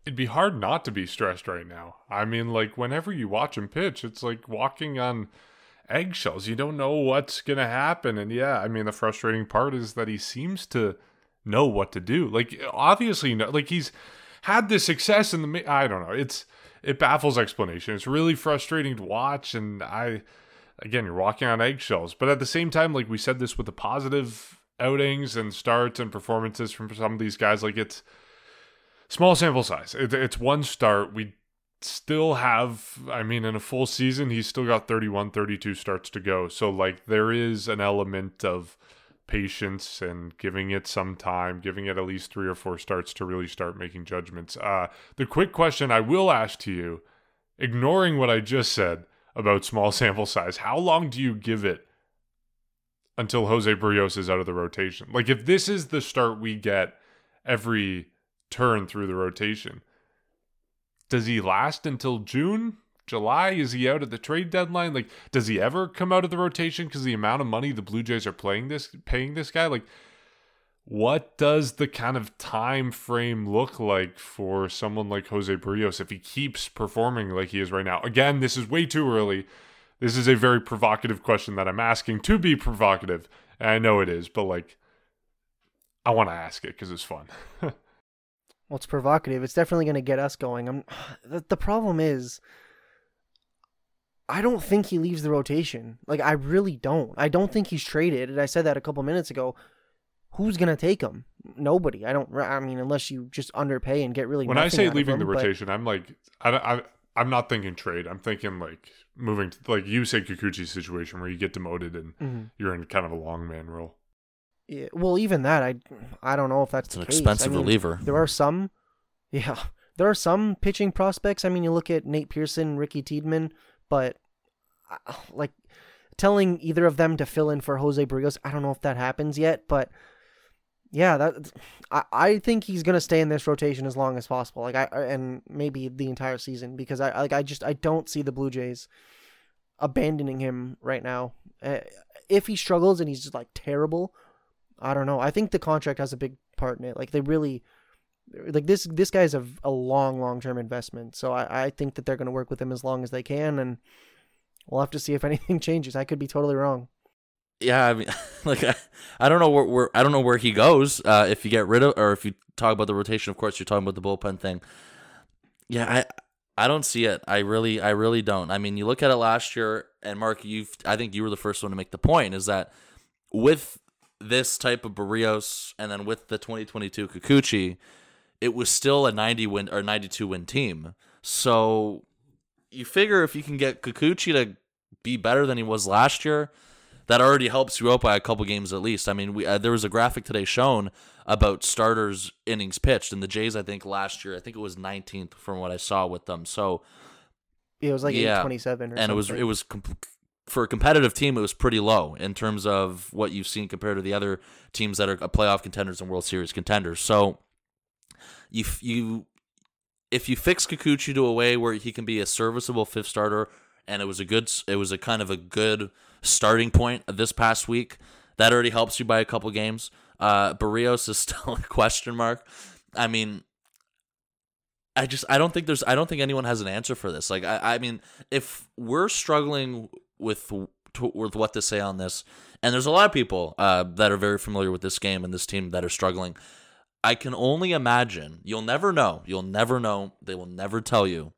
it'd be hard not to be stressed right now. I mean, like whenever you watch him pitch, it's like walking on eggshells. You don't know what's going to happen. And yeah, I mean, the frustrating part is that he seems to know what to do. Like obviously like he's had this success in the I don't know. It's it baffles explanation. It's really frustrating to watch and I again, you're walking on eggshells. But at the same time, like we said this with the positive outings and starts and performances from some of these guys, like it's small sample size. It, it's one start. We still have, I mean, in a full season, he's still got 31, 32 starts to go. So, like, there is an element of patience and giving it some time, giving it at least three or four starts to really start making judgments. Uh, the quick question I will ask to you, ignoring what I just said about small sample size, how long do you give it until Jose Berrios is out of the rotation? Like, if this is the start we get every turn through the rotation. Does he last until June? July? Is he out at the trade deadline? Like, does he ever come out of the rotation because the amount of money the Blue Jays are playing this paying this guy? Like, what does the kind of time frame look like for someone like Jose Berrios if he keeps performing like he is right now? Again, this is way too early. This is a very provocative question that I'm asking to be provocative. I know it is, but like, I want to ask it because it's fun. Well, it's provocative. It's definitely going to get us going. I'm, the, the problem is, I don't think he leaves the rotation. Like, I really don't. I don't think he's traded. And I said that a couple minutes ago. Who's going to take him? Nobody. I don't. I mean, unless you just underpay and get really. When I say leaving him, the rotation, but... I'm like, I, I, I'm not thinking trade. I'm thinking like moving to like you say Kikuchi's situation where you get demoted and mm-hmm. you're in kind of a long man role. Yeah, well, even that, I, I don't know if that's it's an case. expensive I mean, reliever. There are some, yeah, there are some pitching prospects. I mean, you look at Nate Pearson, Ricky Tiedemann, but uh, like telling either of them to fill in for Jose Berrios, I don't know if that happens yet, but yeah, that I, I think he's gonna stay in this rotation as long as possible. Like I and maybe the entire season because I like I just I don't see the Blue Jays abandoning him right now. Uh, if he struggles and he's just like terrible I don't know. I think the contract has a big part in it. Like they really like this this guy's a, a long long term investment. So I, I think that they're going to work with him as long as they can and we'll have to see if anything changes. I could be totally wrong. Yeah i mean like i, I don't know where, where i don't know where he goes uh, if you get rid of or if you talk about the rotation of course you're talking about the bullpen thing. Yeah i i don't see it. I really i really don't. I mean you look at it last year and mark you've i think you were the first one to make the point is that with this type of Berrios and then with the 2022 Kikuchi, it was still a 90 win or 92 win team. So you figure if you can get Kikuchi to be better than he was last year, that already helps you out by a couple games at least. I mean, we uh, there was a graphic today shown about starters innings pitched, and the Jays, I think last year, I think it was 19th from what I saw with them. So It was like Yeah. eight twenty seven, and it was it was comp- for a competitive team, it was pretty low in terms of what you've seen compared to the other teams that are playoff contenders and World Series contenders. So you you if you fix Kikuchi to a way where he can be a serviceable fifth starter, and it was a good it was a kind of a good starting point this past week. That already helps you by a couple games. Uh, Berrios is still a question mark. I mean, I just I don't think there's I don't think anyone has an answer for this. Like I I mean, if we're struggling with to, with what to say on this, and there's a lot of people uh, that are very familiar with this game and this team that are struggling. I can only imagine. You'll never know. You'll never know. They will never tell you.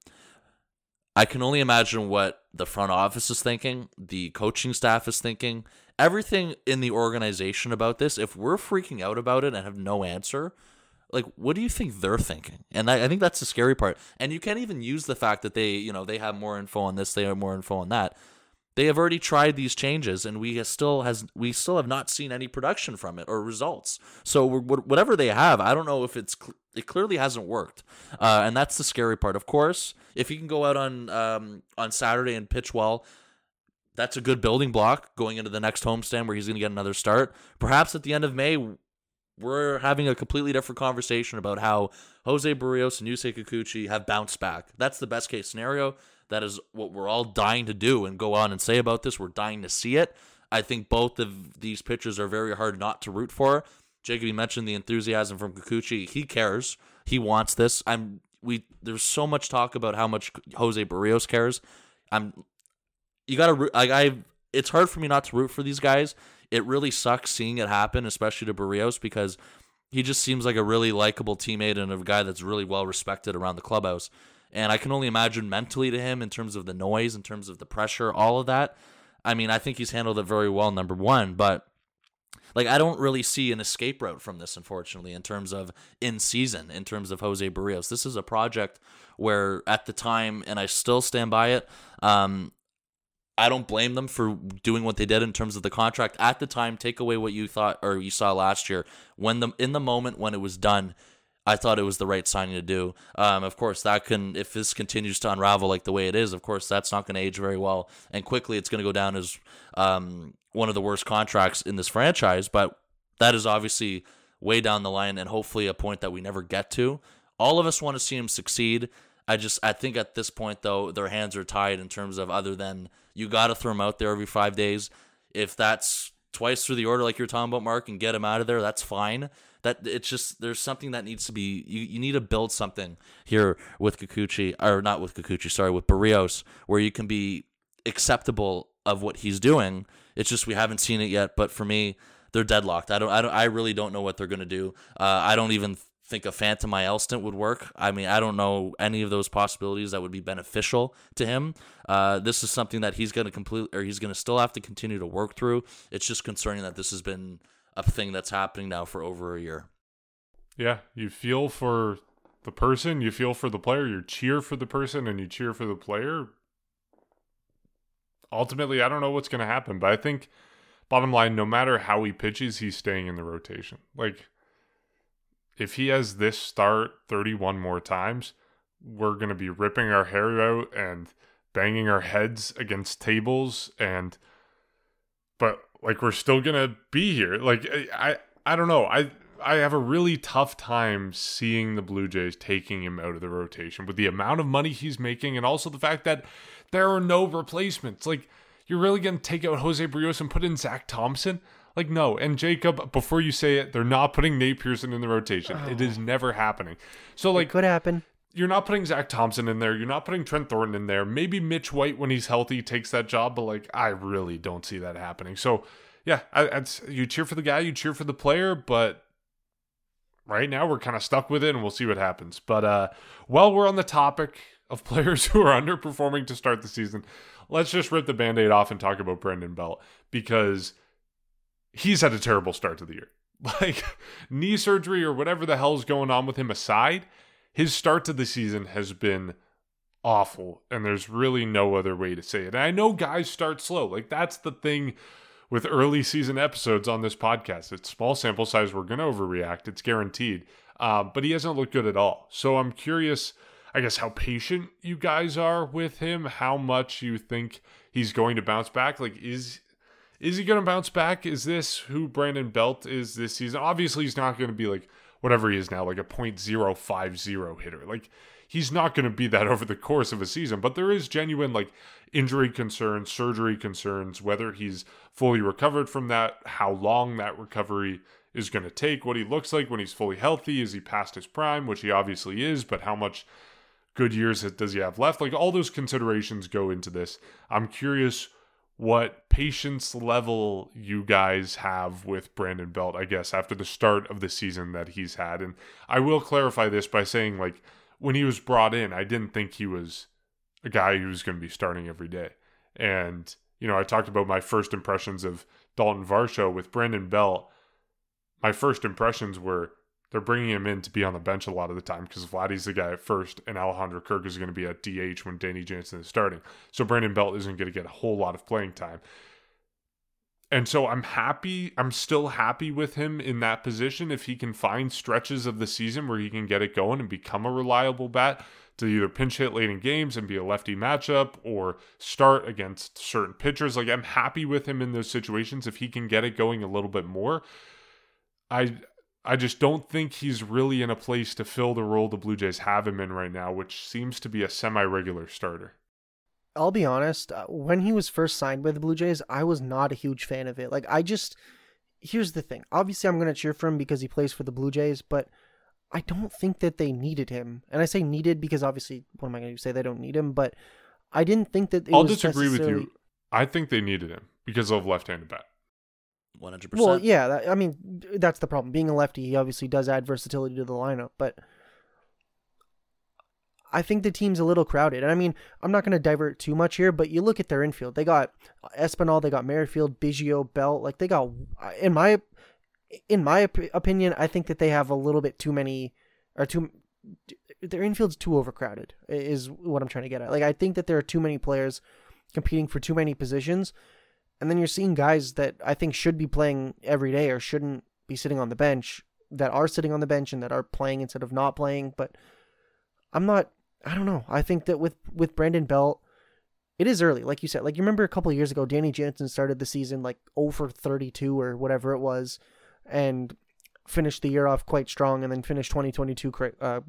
I can only imagine what the front office is thinking, the coaching staff is thinking, everything in the organization about this. If we're freaking out about it and have no answer, like what do you think they're thinking and I, I think that's the scary part and you can't even use the fact that they you know they have more info on this they have more info on that they have already tried these changes and we still has we still have not seen any production from it or results. So whatever they have i don't know if it's it clearly hasn't worked. Uh, and that's the scary part. Of course if he can go out on um, on saturday and pitch well that's a good building block going into the next homestand where he's going to get another start. Perhaps at the end of may we're having a completely different conversation about how Jose Berrios and Yusei Kikuchi have bounced back. That's the best case scenario. That is what we're all dying to do and go on and say about this. We're dying to see it. I think both of these pitchers are very hard not to root for. Jacob, you mentioned the enthusiasm from Kikuchi. He cares. He wants this. I'm we there's so much talk about how much Jose Berrios cares. I'm you gotta like I it's hard for me not to root for these guys. It really sucks seeing it happen, especially to Berrios, because he just seems like a really likable teammate and a guy that's really well respected around the clubhouse. And I can only imagine mentally to him in terms of the noise, in terms of the pressure, all of that. I mean, I think he's handled it very well, number one, but like I don't really see an escape route from this, unfortunately, in terms of in season, in terms of Jose Berrios. This is a project where at the time, and I still stand by it, um, I don't blame them for doing what they did in terms of the contract at the time. Take away what you thought or you saw last year when the in the moment when it was done. I thought it was the right signing to do. Um, of course, that can if this continues to unravel like the way it is. Of course, that's not going to age very well, and quickly it's going to go down as um, one of the worst contracts in this franchise. But that is obviously way down the line, and hopefully a point that we never get to. All of us want to see him succeed. I just I think at this point though their hands are tied in terms of other than you got to throw him out there every five days. If that's twice through the order like you're talking about, Mark, and get him out of there, that's fine. That it's just there's something that needs to be you, you need to build something here with Kikuchi or not with Kikuchi, sorry, with Berrios, where you can be acceptable of what he's doing. It's just we haven't seen it yet. But for me, they're deadlocked. I don't. I don't. I really don't know what they're gonna do. Uh, I don't even think a Phantom IL stint would work. I mean, I don't know any of those possibilities that would be beneficial to him. Uh, this is something that he's going to complete, or he's going to still have to continue to work through. It's just concerning that this has been a thing that's happening now for over a year. Yeah, you feel for the person, you feel for the player, you cheer for the person, and you cheer for the player. Ultimately, I don't know what's going to happen, but I think, bottom line, no matter how he pitches, he's staying in the rotation. Like, if he has this start 31 more times, we're going to be ripping our hair out and banging our heads against tables and but like we're still going to be here. Like I I don't know. I I have a really tough time seeing the Blue Jays taking him out of the rotation with the amount of money he's making and also the fact that there are no replacements. Like you're really going to take out Jose Berrios and put in Zach Thompson? Like no. And Jacob, before you say it, they're not putting Nate Pearson in the rotation. It is never happening. So It like could happen. you're not putting Zach Thompson in there. You're not putting Trent Thornton in there. Maybe Mitch White, when he's healthy, takes that job, but like I really don't see that happening. So, yeah, I, it's, you cheer for the guy, you cheer for the player, but right now we're kind of stuck with it, and we'll see what happens. But uh, while we're on the topic of players who are underperforming to start the season, let's just rip the band-aid off and talk about Brandon Belt because he's had a terrible start to the year. Like knee surgery or whatever the hell's going on with him aside, his start to the season has been awful and there's really no other way to say it. And I know guys start slow. Like that's the thing with early season episodes on this podcast. It's small sample size. We're going to overreact. It's guaranteed. Uh, but he hasn't looked good at all. So I'm curious, I guess, how patient you guys are with him, how much you think he's going to bounce back. Like, is is he going to bounce back? Is this who Brandon Belt is this season? Obviously, he's not going to be like whatever he is now, like a .050 hitter. Like, he's not going to be that over the course of a season, but there is genuine like injury concerns, surgery concerns, whether he's fully recovered from that, how long that recovery is going to take, what he looks like when he's fully healthy, is he past his prime, which he obviously is, but how much good years does he have left? Like all those considerations go into this. I'm curious what patience level you guys have with Brandon Belt, I guess, after the start of the season that he's had. And I will clarify this by saying, like, when he was brought in, I didn't think he was a guy who was going to be starting every day. And, you know, I talked about my first impressions of Daulton Varsho with Brandon Belt. My first impressions were they're bringing him in to be on the bench a lot of the time because Vladdy's the guy at first, and Alejandro Kirk is going to be at DH when Danny Jansen is starting. So Brandon Belt isn't going to get a whole lot of playing time. And so I'm happy, I'm still happy with him in that position if he can find stretches of the season where he can get it going and become a reliable bat to either pinch hit late in games and be a lefty matchup or start against certain pitchers. Like I'm happy with him in those situations if he can get it going a little bit more. I I just don't think he's really in a place to fill the role the Blue Jays have him in right now, which seems to be a semi-regular starter. I'll be honest, uh, when he was first signed by the Blue Jays, I was not a huge fan of it. Like I just here's the thing. Obviously I'm going to cheer for him because he plays for the Blue Jays, but I don't think that they needed him. And I say needed because obviously what am I going to say they don't need him, but I didn't think that I'll disagree necessarily... with you. I think they needed him because of left-handed bat. 100%. Well, yeah, that, I mean, that's the problem. Being a lefty, he obviously does add versatility to the lineup, but I think the team's a little crowded. And I mean, I'm not going to divert too much here, but you look at their infield. They got Espinal, they got Merrifield, Biggio, Belt. Like they got, in my in my op- opinion, I think that they have a little bit too many, or too. Their infield's too overcrowded. Is what I'm trying to get at. Like I think that there are too many players competing for too many positions, and then you're seeing guys that I think should be playing every day or shouldn't be sitting on the bench that are sitting on the bench and that are playing instead of not playing. But I'm not I don't know. I think that with with Brandon Belt, it is early, like you said. Like you remember a couple years ago, Danny Jansen started the season like over 32 or whatever it was, and finished the year off quite strong, and then finished 2022 uh,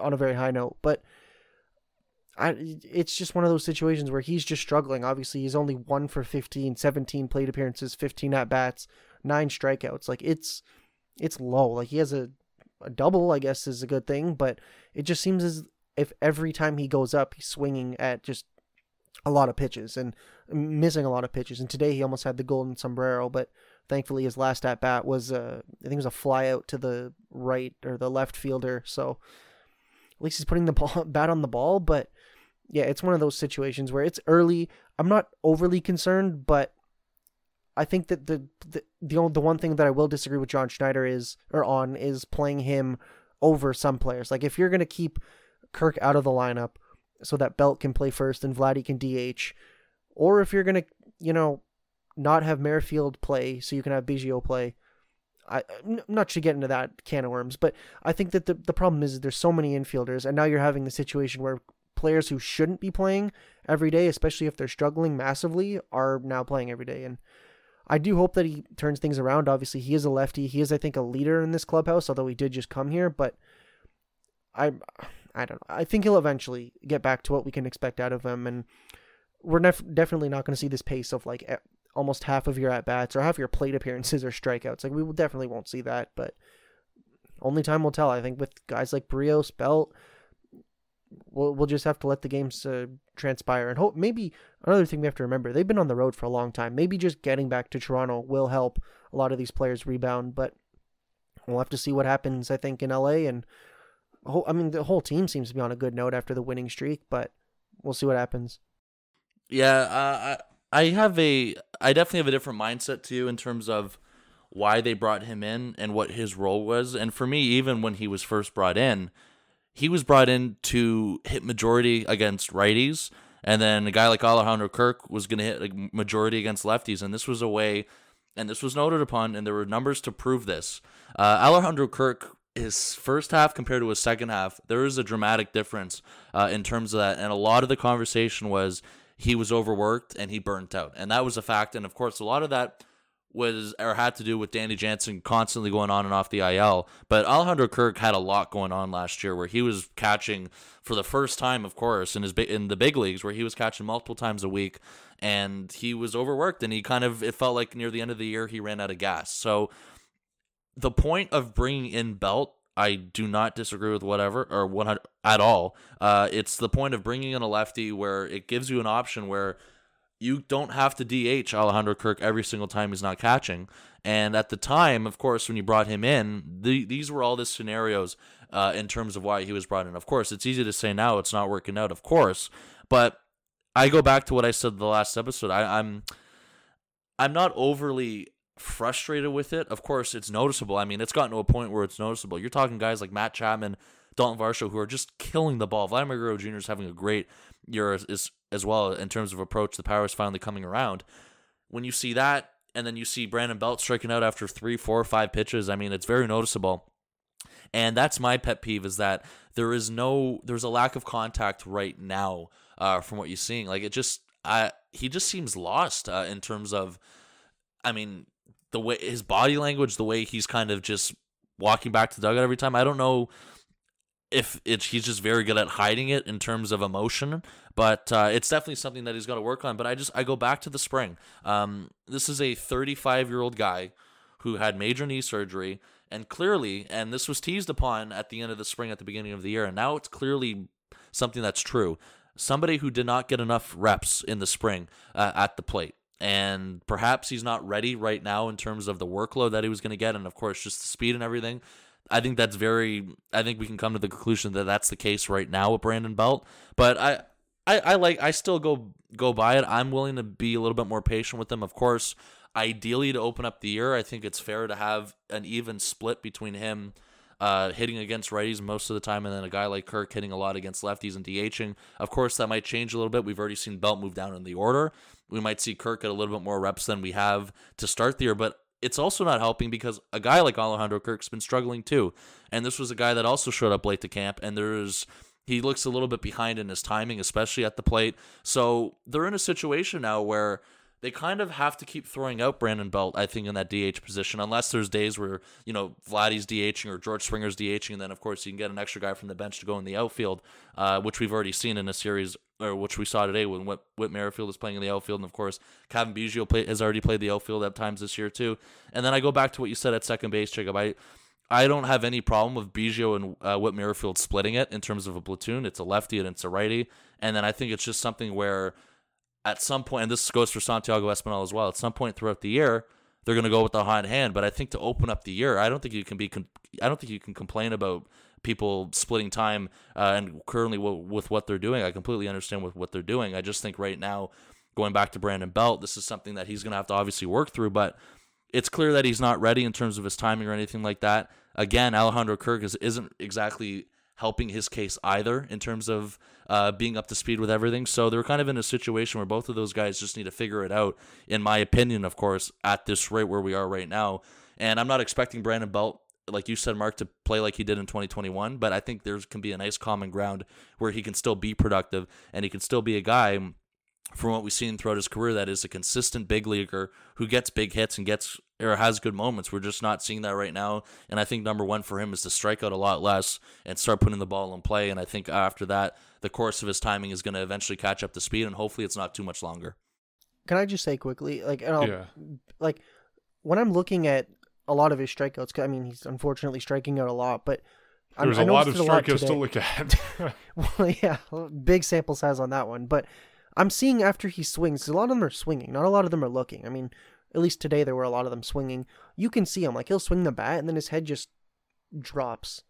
on a very high note. But I, it's just one of those situations where he's just struggling. Obviously, he's only one for 15, 17 plate appearances, 15 at bats, nine strikeouts. Like it's it's low. Like he has a a double, I guess, is a good thing, but it just seems as if every time he goes up, he's swinging at just a lot of pitches and missing a lot of pitches. And today he almost had the golden sombrero, but thankfully his last at bat was uh, I think it was a fly out to the right or the left fielder. So at least he's putting the ball bat on the ball. But yeah, it's one of those situations where it's early. I'm not overly concerned, but I think that the the the, the one thing that I will disagree with John Schneider is or on is playing him over some players. Like if you're gonna keep Kirk out of the lineup so that Belt can play first and Vladdy can DH. Or if you're going to, you know, not have Merrifield play so you can have Biggio play. I, am not to get into that can of worms, but I think that the, the problem is there's so many infielders, and now you're having the situation where players who shouldn't be playing every day, especially if they're struggling massively, are now playing every day. And I do hope that he turns things around. Obviously, he is a lefty. He is, I think, a leader in this clubhouse, although he did just come here. But I, I don't know. I think he'll eventually get back to what we can expect out of him, and we're nef- definitely not going to see this pace of like almost half of your at bats or half your plate appearances or strikeouts. Like we will definitely won't see that, but only time will tell. I think with guys like Berrios, Belt, we'll we'll just have to let the games uh, transpire and hope. Maybe another thing we have to remember: they've been on the road for a long time. Maybe just getting back to Toronto will help a lot of these players rebound, but we'll have to see what happens. I think in LA and whole, I mean, the whole team seems to be on a good note after the winning streak, but we'll see what happens. Yeah, uh, I I have a I definitely have a different mindset to you in terms of why they brought him in and what his role was. And for me, even when he was first brought in, he was brought in to hit majority against righties And then a guy like Alejandro Kirk was going to hit a majority against lefties, and this was a way, and this was noted upon, and there were numbers to prove this. Uh, Alejandro Kirk, his first half compared to his second half, there is a dramatic difference uh, in terms of that, and a lot of the conversation was he was overworked and he burnt out, and that was a fact. And of course, a lot of that was or had to do with Danny Jansen constantly going on and off the IL. But Alejandro Kirk had a lot going on last year where he was catching for the first time, of course, in his in the big leagues where he was catching multiple times a week, and he was overworked and he kind of it felt like near the end of the year he ran out of gas. So the point of bringing in Belt. I do not disagree with whatever or 100 at all. Uh, it's the point of bringing in a lefty where it gives you an option where you don't have to DH Alejandro Kirk every single time he's not catching. And at the time, of course, when you brought him in, the, these were all the scenarios uh, in terms of why he was brought in. Of course, it's easy to say now it's not working out, of course, but I go back to what I said the last episode. I, I'm I'm not overly frustrated with it. Of course, it's noticeable. I mean, it's gotten to a point where it's noticeable. You're talking guys like Matt Chapman, Daulton Varsho, who are just killing the ball. Vladimir Guerrero Jr. is having a great year as, as well in terms of approach. The power is finally coming around. When you see that, and then you see Brandon Belt striking out after three, four, five pitches, I mean, it's very noticeable. And that's my pet peeve is that there is no, there's a lack of contact right now uh, from what you're seeing. Like it just, I, he just seems lost uh, in terms of, I mean, the way his body language, the way he's kind of just walking back to the dugout every time. I don't know if it's he's just very good at hiding it in terms of emotion, but uh, it's definitely something that he's got to work on. But I just I go back to the spring. Um, this is a 35 year old guy who had major knee surgery, and clearly, and this was teased upon at the end of the spring, at the beginning of the year, and now it's clearly something that's true. Somebody who did not get enough reps in the spring uh, at the plate and perhaps he's not ready right now in terms of the workload that he was going to get and of course just the speed and everything I think that's very. I think we can come to the conclusion that that's the case right now with Brandon Belt. But I, I, I like. I still go go by it. I'm willing to be a little bit more patient with him Of course, ideally to open up the year, I think it's fair to have an even split between him. Uh, hitting against righties most of the time, and then a guy like Kirk hitting a lot against lefties and DHing. Of course, that might change a little bit. We've already seen Belt move down in the order. We might see Kirk get a little bit more reps than we have to start the year, but it's also not helping because a guy like Alejandro Kirk's been struggling too. And this was a guy that also showed up late to camp, and there's he looks a little bit behind in his timing, especially at the plate. So they're in a situation now where they kind of have to keep throwing out Brandon Belt, I think, in that DH position, unless there's days where, you know, Vladdy's DHing or George Springer's DHing, and then, of course, you can get an extra guy from the bench to go in the outfield, uh, which we've already seen in a series, or which we saw today when Whit, Whit Merrifield is playing in the outfield, and, of course, Cavan Biggio play, has already played the outfield at times this year, too. And then I go back to what you said at second base, Jacob. I, I don't have any problem with Biggio and uh, Whit Merrifield splitting it in terms of a platoon. It's a lefty and it's a righty. And then I think it's just something where – at some point, and this goes for Santiago Espinal as well. At some point throughout the year, they're going to go with the hot hand. But I think to open up the year, I don't think you can be. I don't think you can complain about people splitting time uh, and currently w- with what they're doing. I completely understand with what they're doing. I just think right now, going back to Brandon Belt, this is something that he's going to have to obviously work through. But it's clear that he's not ready in terms of his timing or anything like that. Again, Alejandro Kirk is, isn't exactly helping his case either in terms of uh, being up to speed with everything. So they're kind of in a situation where both of those guys just need to figure it out, in my opinion, of course, at this rate where we are right now. And I'm not expecting Brandon Belt, like you said, Mark, to play like he did in 2021, but I think there can be a nice common ground where he can still be productive and he can still be a guy from what we've seen throughout his career, that is a consistent big leaguer who gets big hits and gets or has good moments. We're just not seeing that right now. And I think number one for him is to strike out a lot less and start putting the ball in play. And I think after that, the course of his timing is going to eventually catch up to speed, and hopefully it's not too much longer. Can I just say quickly, like, yeah. like when I'm looking at a lot of his strikeouts, I mean, he's unfortunately striking out a lot, but there's I'm, a lot of strikeouts to look at. well, yeah, big sample size on that one, but I'm seeing after he swings, a lot of them are swinging, not a lot of them are looking. I mean, at least today there were a lot of them swinging. You can see him like he'll swing the bat and then his head just drops,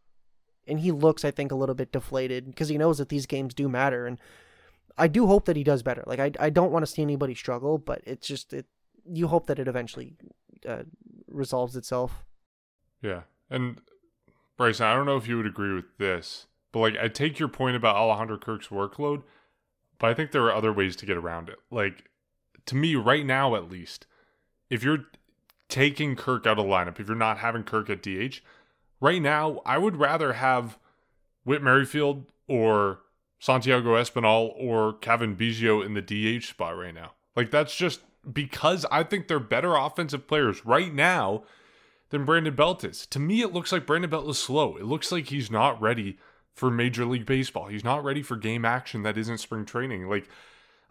and he looks, I think, a little bit deflated because he knows that these games do matter. And I do hope that he does better. Like I, I don't want to see anybody struggle, but it's just it. You hope that it eventually uh, resolves itself. Yeah, and Bryson, I don't know if you would agree with this, but like I take your point about Alejandro Kirk's workload but I think there are other ways to get around it. Like to me, right now at least, if you're taking Kirk out of the lineup, if you're not having Kirk at DH, right now I would rather have Whit Merrifield or Santiago Espinal or Cavan Biggio in the DH spot right now. Like that's just because I think they're better offensive players right now than Brandon Belt is. To me, it looks like Brandon Belt is slow. It looks like he's not ready for Major League Baseball. He's not ready for game action that isn't spring training. Like,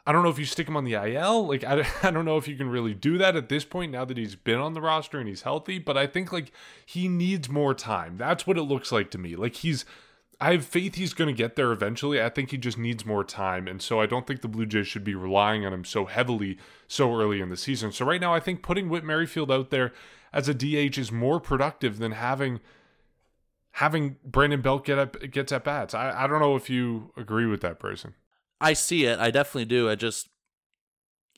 I don't know if you stick him on the IL. Like, I, I don't know if you can really do that at this point now that he's been on the roster and he's healthy. But I think, like, he needs more time. That's what it looks like to me. Like, he's I have faith he's going to get there eventually. I think he just needs more time. And so I don't think the Blue Jays should be relying on him so heavily so early in the season. So right now, I think putting Whit Merrifield out there as a DH is more productive than having having Brandon Belt get up gets at bats. I, I don't know if you agree with that person. I see it. I definitely do. I just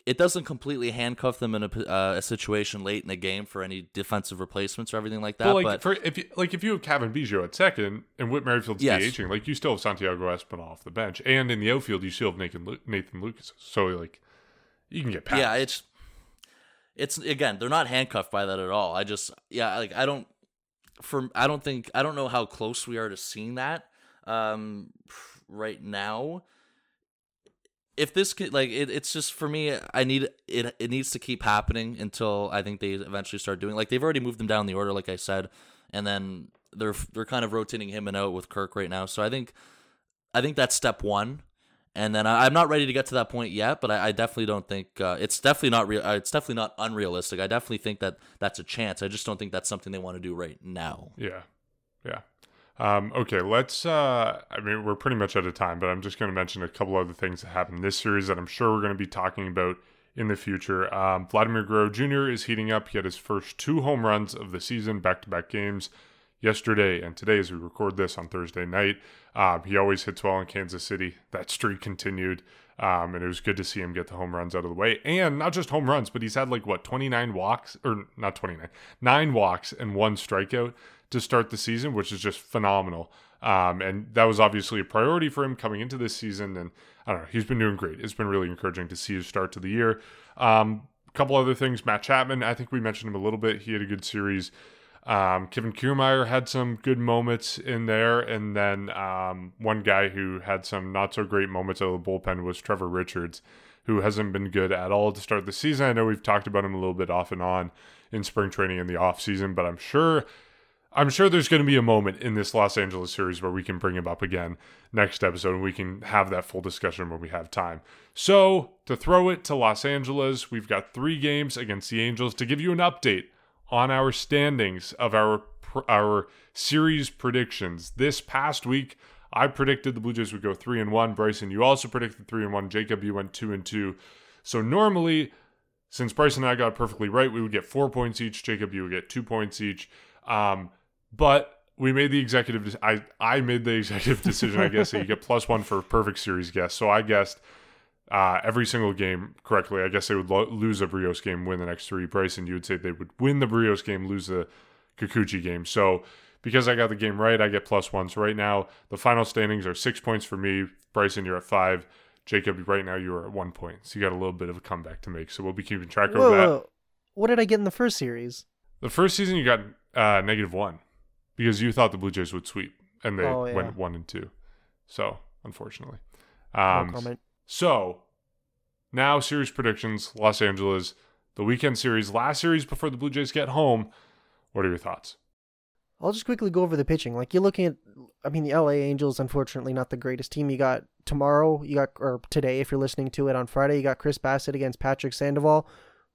it doesn't completely handcuff them in a, uh, a situation late in the game for any defensive replacements or everything like that. Well, like but for if you like if you have Cavan Biggio at second and Whit Merrifield's Yes. DHing, like you still have Santiago Espinal off the bench, and in the outfield you still have Nathan Nathan Lukes. So like you can get past. yeah, it's it's again they're not handcuffed by that at all. I just yeah like I don't for I don't think I don't know how close we are to seeing that um right now. If this could like it, it's just for me I need it it needs to keep happening until I think they eventually start doing like they've already moved them down the order like I said and then they're they're kind of rotating him and out with Kirk right now. So I think I think that's step one. And then I, I'm not ready to get to that point yet, but I, I definitely don't think uh, it's definitely not real. Uh, it's definitely not unrealistic. I definitely think that that's a chance. I just don't think that's something they want to do right now. Yeah. Yeah. Um, okay, let's. Uh, I mean, we're pretty much out of time, but I'm just going to mention a couple other things that happened this series that I'm sure we're going to be talking about in the future. Um, Vladimir Guerrero Jr. is heating up. He had his first two home runs of the season, back to back games, yesterday and today as we record this on Thursday night. Um, he always hits well in Kansas City. That streak continued. Um, and it was good to see him get the home runs out of the way. And not just home runs, but he's had like what, 29 walks, or not 29, nine walks and one strikeout to start the season, which is just phenomenal. Um, and that was obviously a priority for him coming into this season. And I don't know, he's been doing great. It's been really encouraging to see his start to the year. Um, a couple other things. Matt Chapman, I think we mentioned him a little bit. He had a good series. Um, Kevin Kiermaier had some good moments in there, and then um, one guy who had some not so great moments out of the bullpen was Trevor Richards, who hasn't been good at all to start the season. I know we've talked about him a little bit off and on in spring training in the off season, but I'm sure I'm sure there's going to be a moment in this Los Angeles series where we can bring him up again next episode and we can have that full discussion when we have time. So, to throw it to Los Angeles, we've got three games against the Angels to give you an update on our standings of our our series predictions. This past week, I predicted the Blue Jays would go 3 and 1. Bryson, you also predicted 3 and 1. Jacob, you went 2 and 2. So, normally since Bryson and I got perfectly right, we would get 4 points each. Jacob, you would get 2 points each. Um, but we made the executive. I I made the executive decision. I guess that you get plus one for perfect series guess. So I guessed uh, every single game correctly. I guess they would lo- lose a Berrios game, win the next three. Bryson, you would say they would win the Berrios game, lose the Kikuchi game. So because I got the game right, I get plus one. So right now the final standings are six points for me. Bryson, you're at five. Jacob, right now you are at one point. So you got a little bit of a comeback to make. So we'll be keeping track of Whoa, that. whoa. What did I get in the first series? The first season you got uh, negative one because you thought the Blue Jays would sweep and they Oh, yeah. went one and two. So unfortunately, No um, comment. so now series predictions: Los Angeles, the weekend series, last series before the Blue Jays get home. What are your thoughts? I'll just quickly go over the pitching. Like you're looking at, I mean, the LA Angels, unfortunately, not the greatest team. You got tomorrow, you got or today, if you're listening to it on Friday, you got Chris Bassitt against Patrick Sandoval.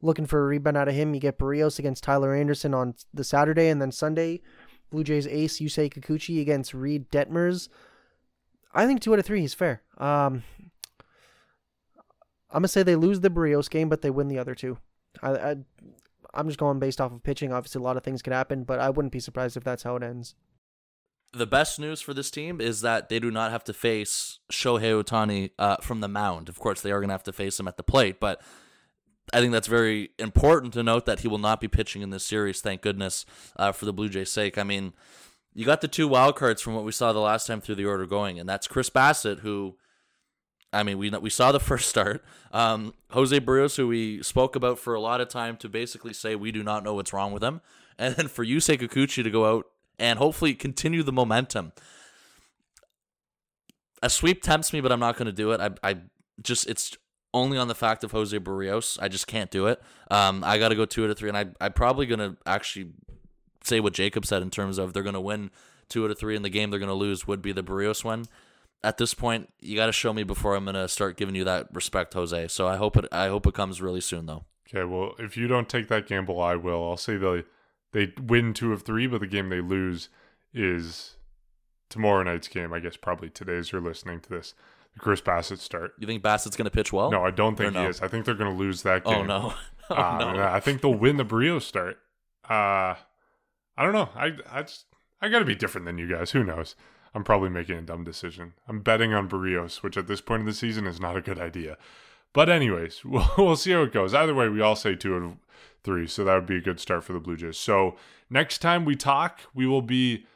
Looking for a rebound out of him. You get Berrios against Tyler Anderson on the Saturday, and then Sunday, Blue Jays ace Yusei Kikuchi against Reid Detmers. I think two out of three is fair. Um, I'm gonna say they lose the Berrios game, but they win the other two. I, I I'm just going based off of pitching. Obviously, a lot of things could happen, but I wouldn't be surprised if that's how it ends. The best news for this team is that they do not have to face Shohei Ohtani uh, from the mound. Of course, they are going to have to face him at the plate, but I think that's very important to note that he will not be pitching in this series. Thank goodness uh, for the Blue Jays' sake. I mean, you got the two wild cards from what we saw the last time through the order going, and that's Chris Bassitt, who I mean, we we saw the first start. Um, Jose Berrios, who we spoke about for a lot of time, to basically say we do not know what's wrong with him, and then for Yusei Kikuchi to go out and hopefully continue the momentum. A sweep tempts me, but I'm not going to do it. I, I just it's only on the fact of Jose Berrios. I just can't do it. Um, I got to go two out of three, and I I'm probably to actually say what Jacob said in terms of they're to win two out of three, in the game they're to lose would be the Berrios win. At this point, you got to show me before I'm to start giving you that respect, Jose. So I hope it I hope it comes really soon, though. Okay, well, if you don't take that gamble, I will. I'll say they they win two of three, but the game they lose is tomorrow night's game. I guess probably today as you're listening to this. Chris Bassitt start. You think Bassitt's going to pitch well? No, I don't think Or he is. I think they're going to lose that game. Oh no. Oh Uh, no. and I think they'll win the Brio start. Uh, I don't know. I I just I got to be different than you guys. Who knows? I'm probably making a dumb decision. I'm betting on Berrios, which at this point in the season is not a good idea. But anyways, we'll, we'll see how it goes. Either way, we all say two of three, so that would be a good start for the Blue Jays. So next time we talk, we will be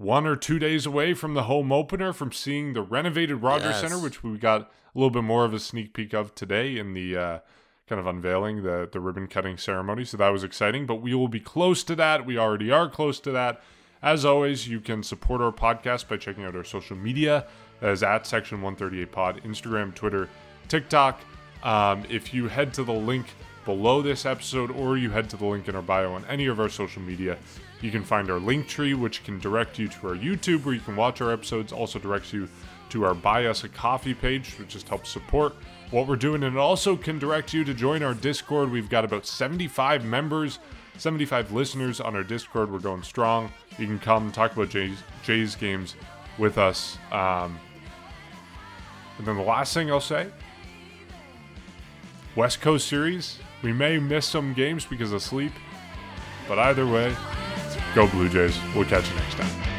one or two days away from the home opener, from seeing the renovated Rogers Yes. Center, which we got a little bit more of a sneak peek of today in the uh, kind of unveiling the the ribbon cutting ceremony. So that was exciting. But we will be close to that. We already are close to that. As always, you can support our podcast by checking out our social media. That is at Section 138 Pod, Instagram, Twitter, TikTok. Um, if you head to the link below this episode or you head to the link in our bio on any of our social media, you can find our link tree, which can direct you to our YouTube where you can watch our episodes, also directs you to our Buy Us a Coffee page, which just helps support what we're doing. And it also can direct you to join our Discord. We've got about 75 members, 75 listeners on our Discord. We're going strong. You can come talk about Jay's, Jay's games with us. Um, and then the last thing I'll say West Coast Series, we may miss some games because of sleep, but either way, go Blue Jays. We'll catch you next time.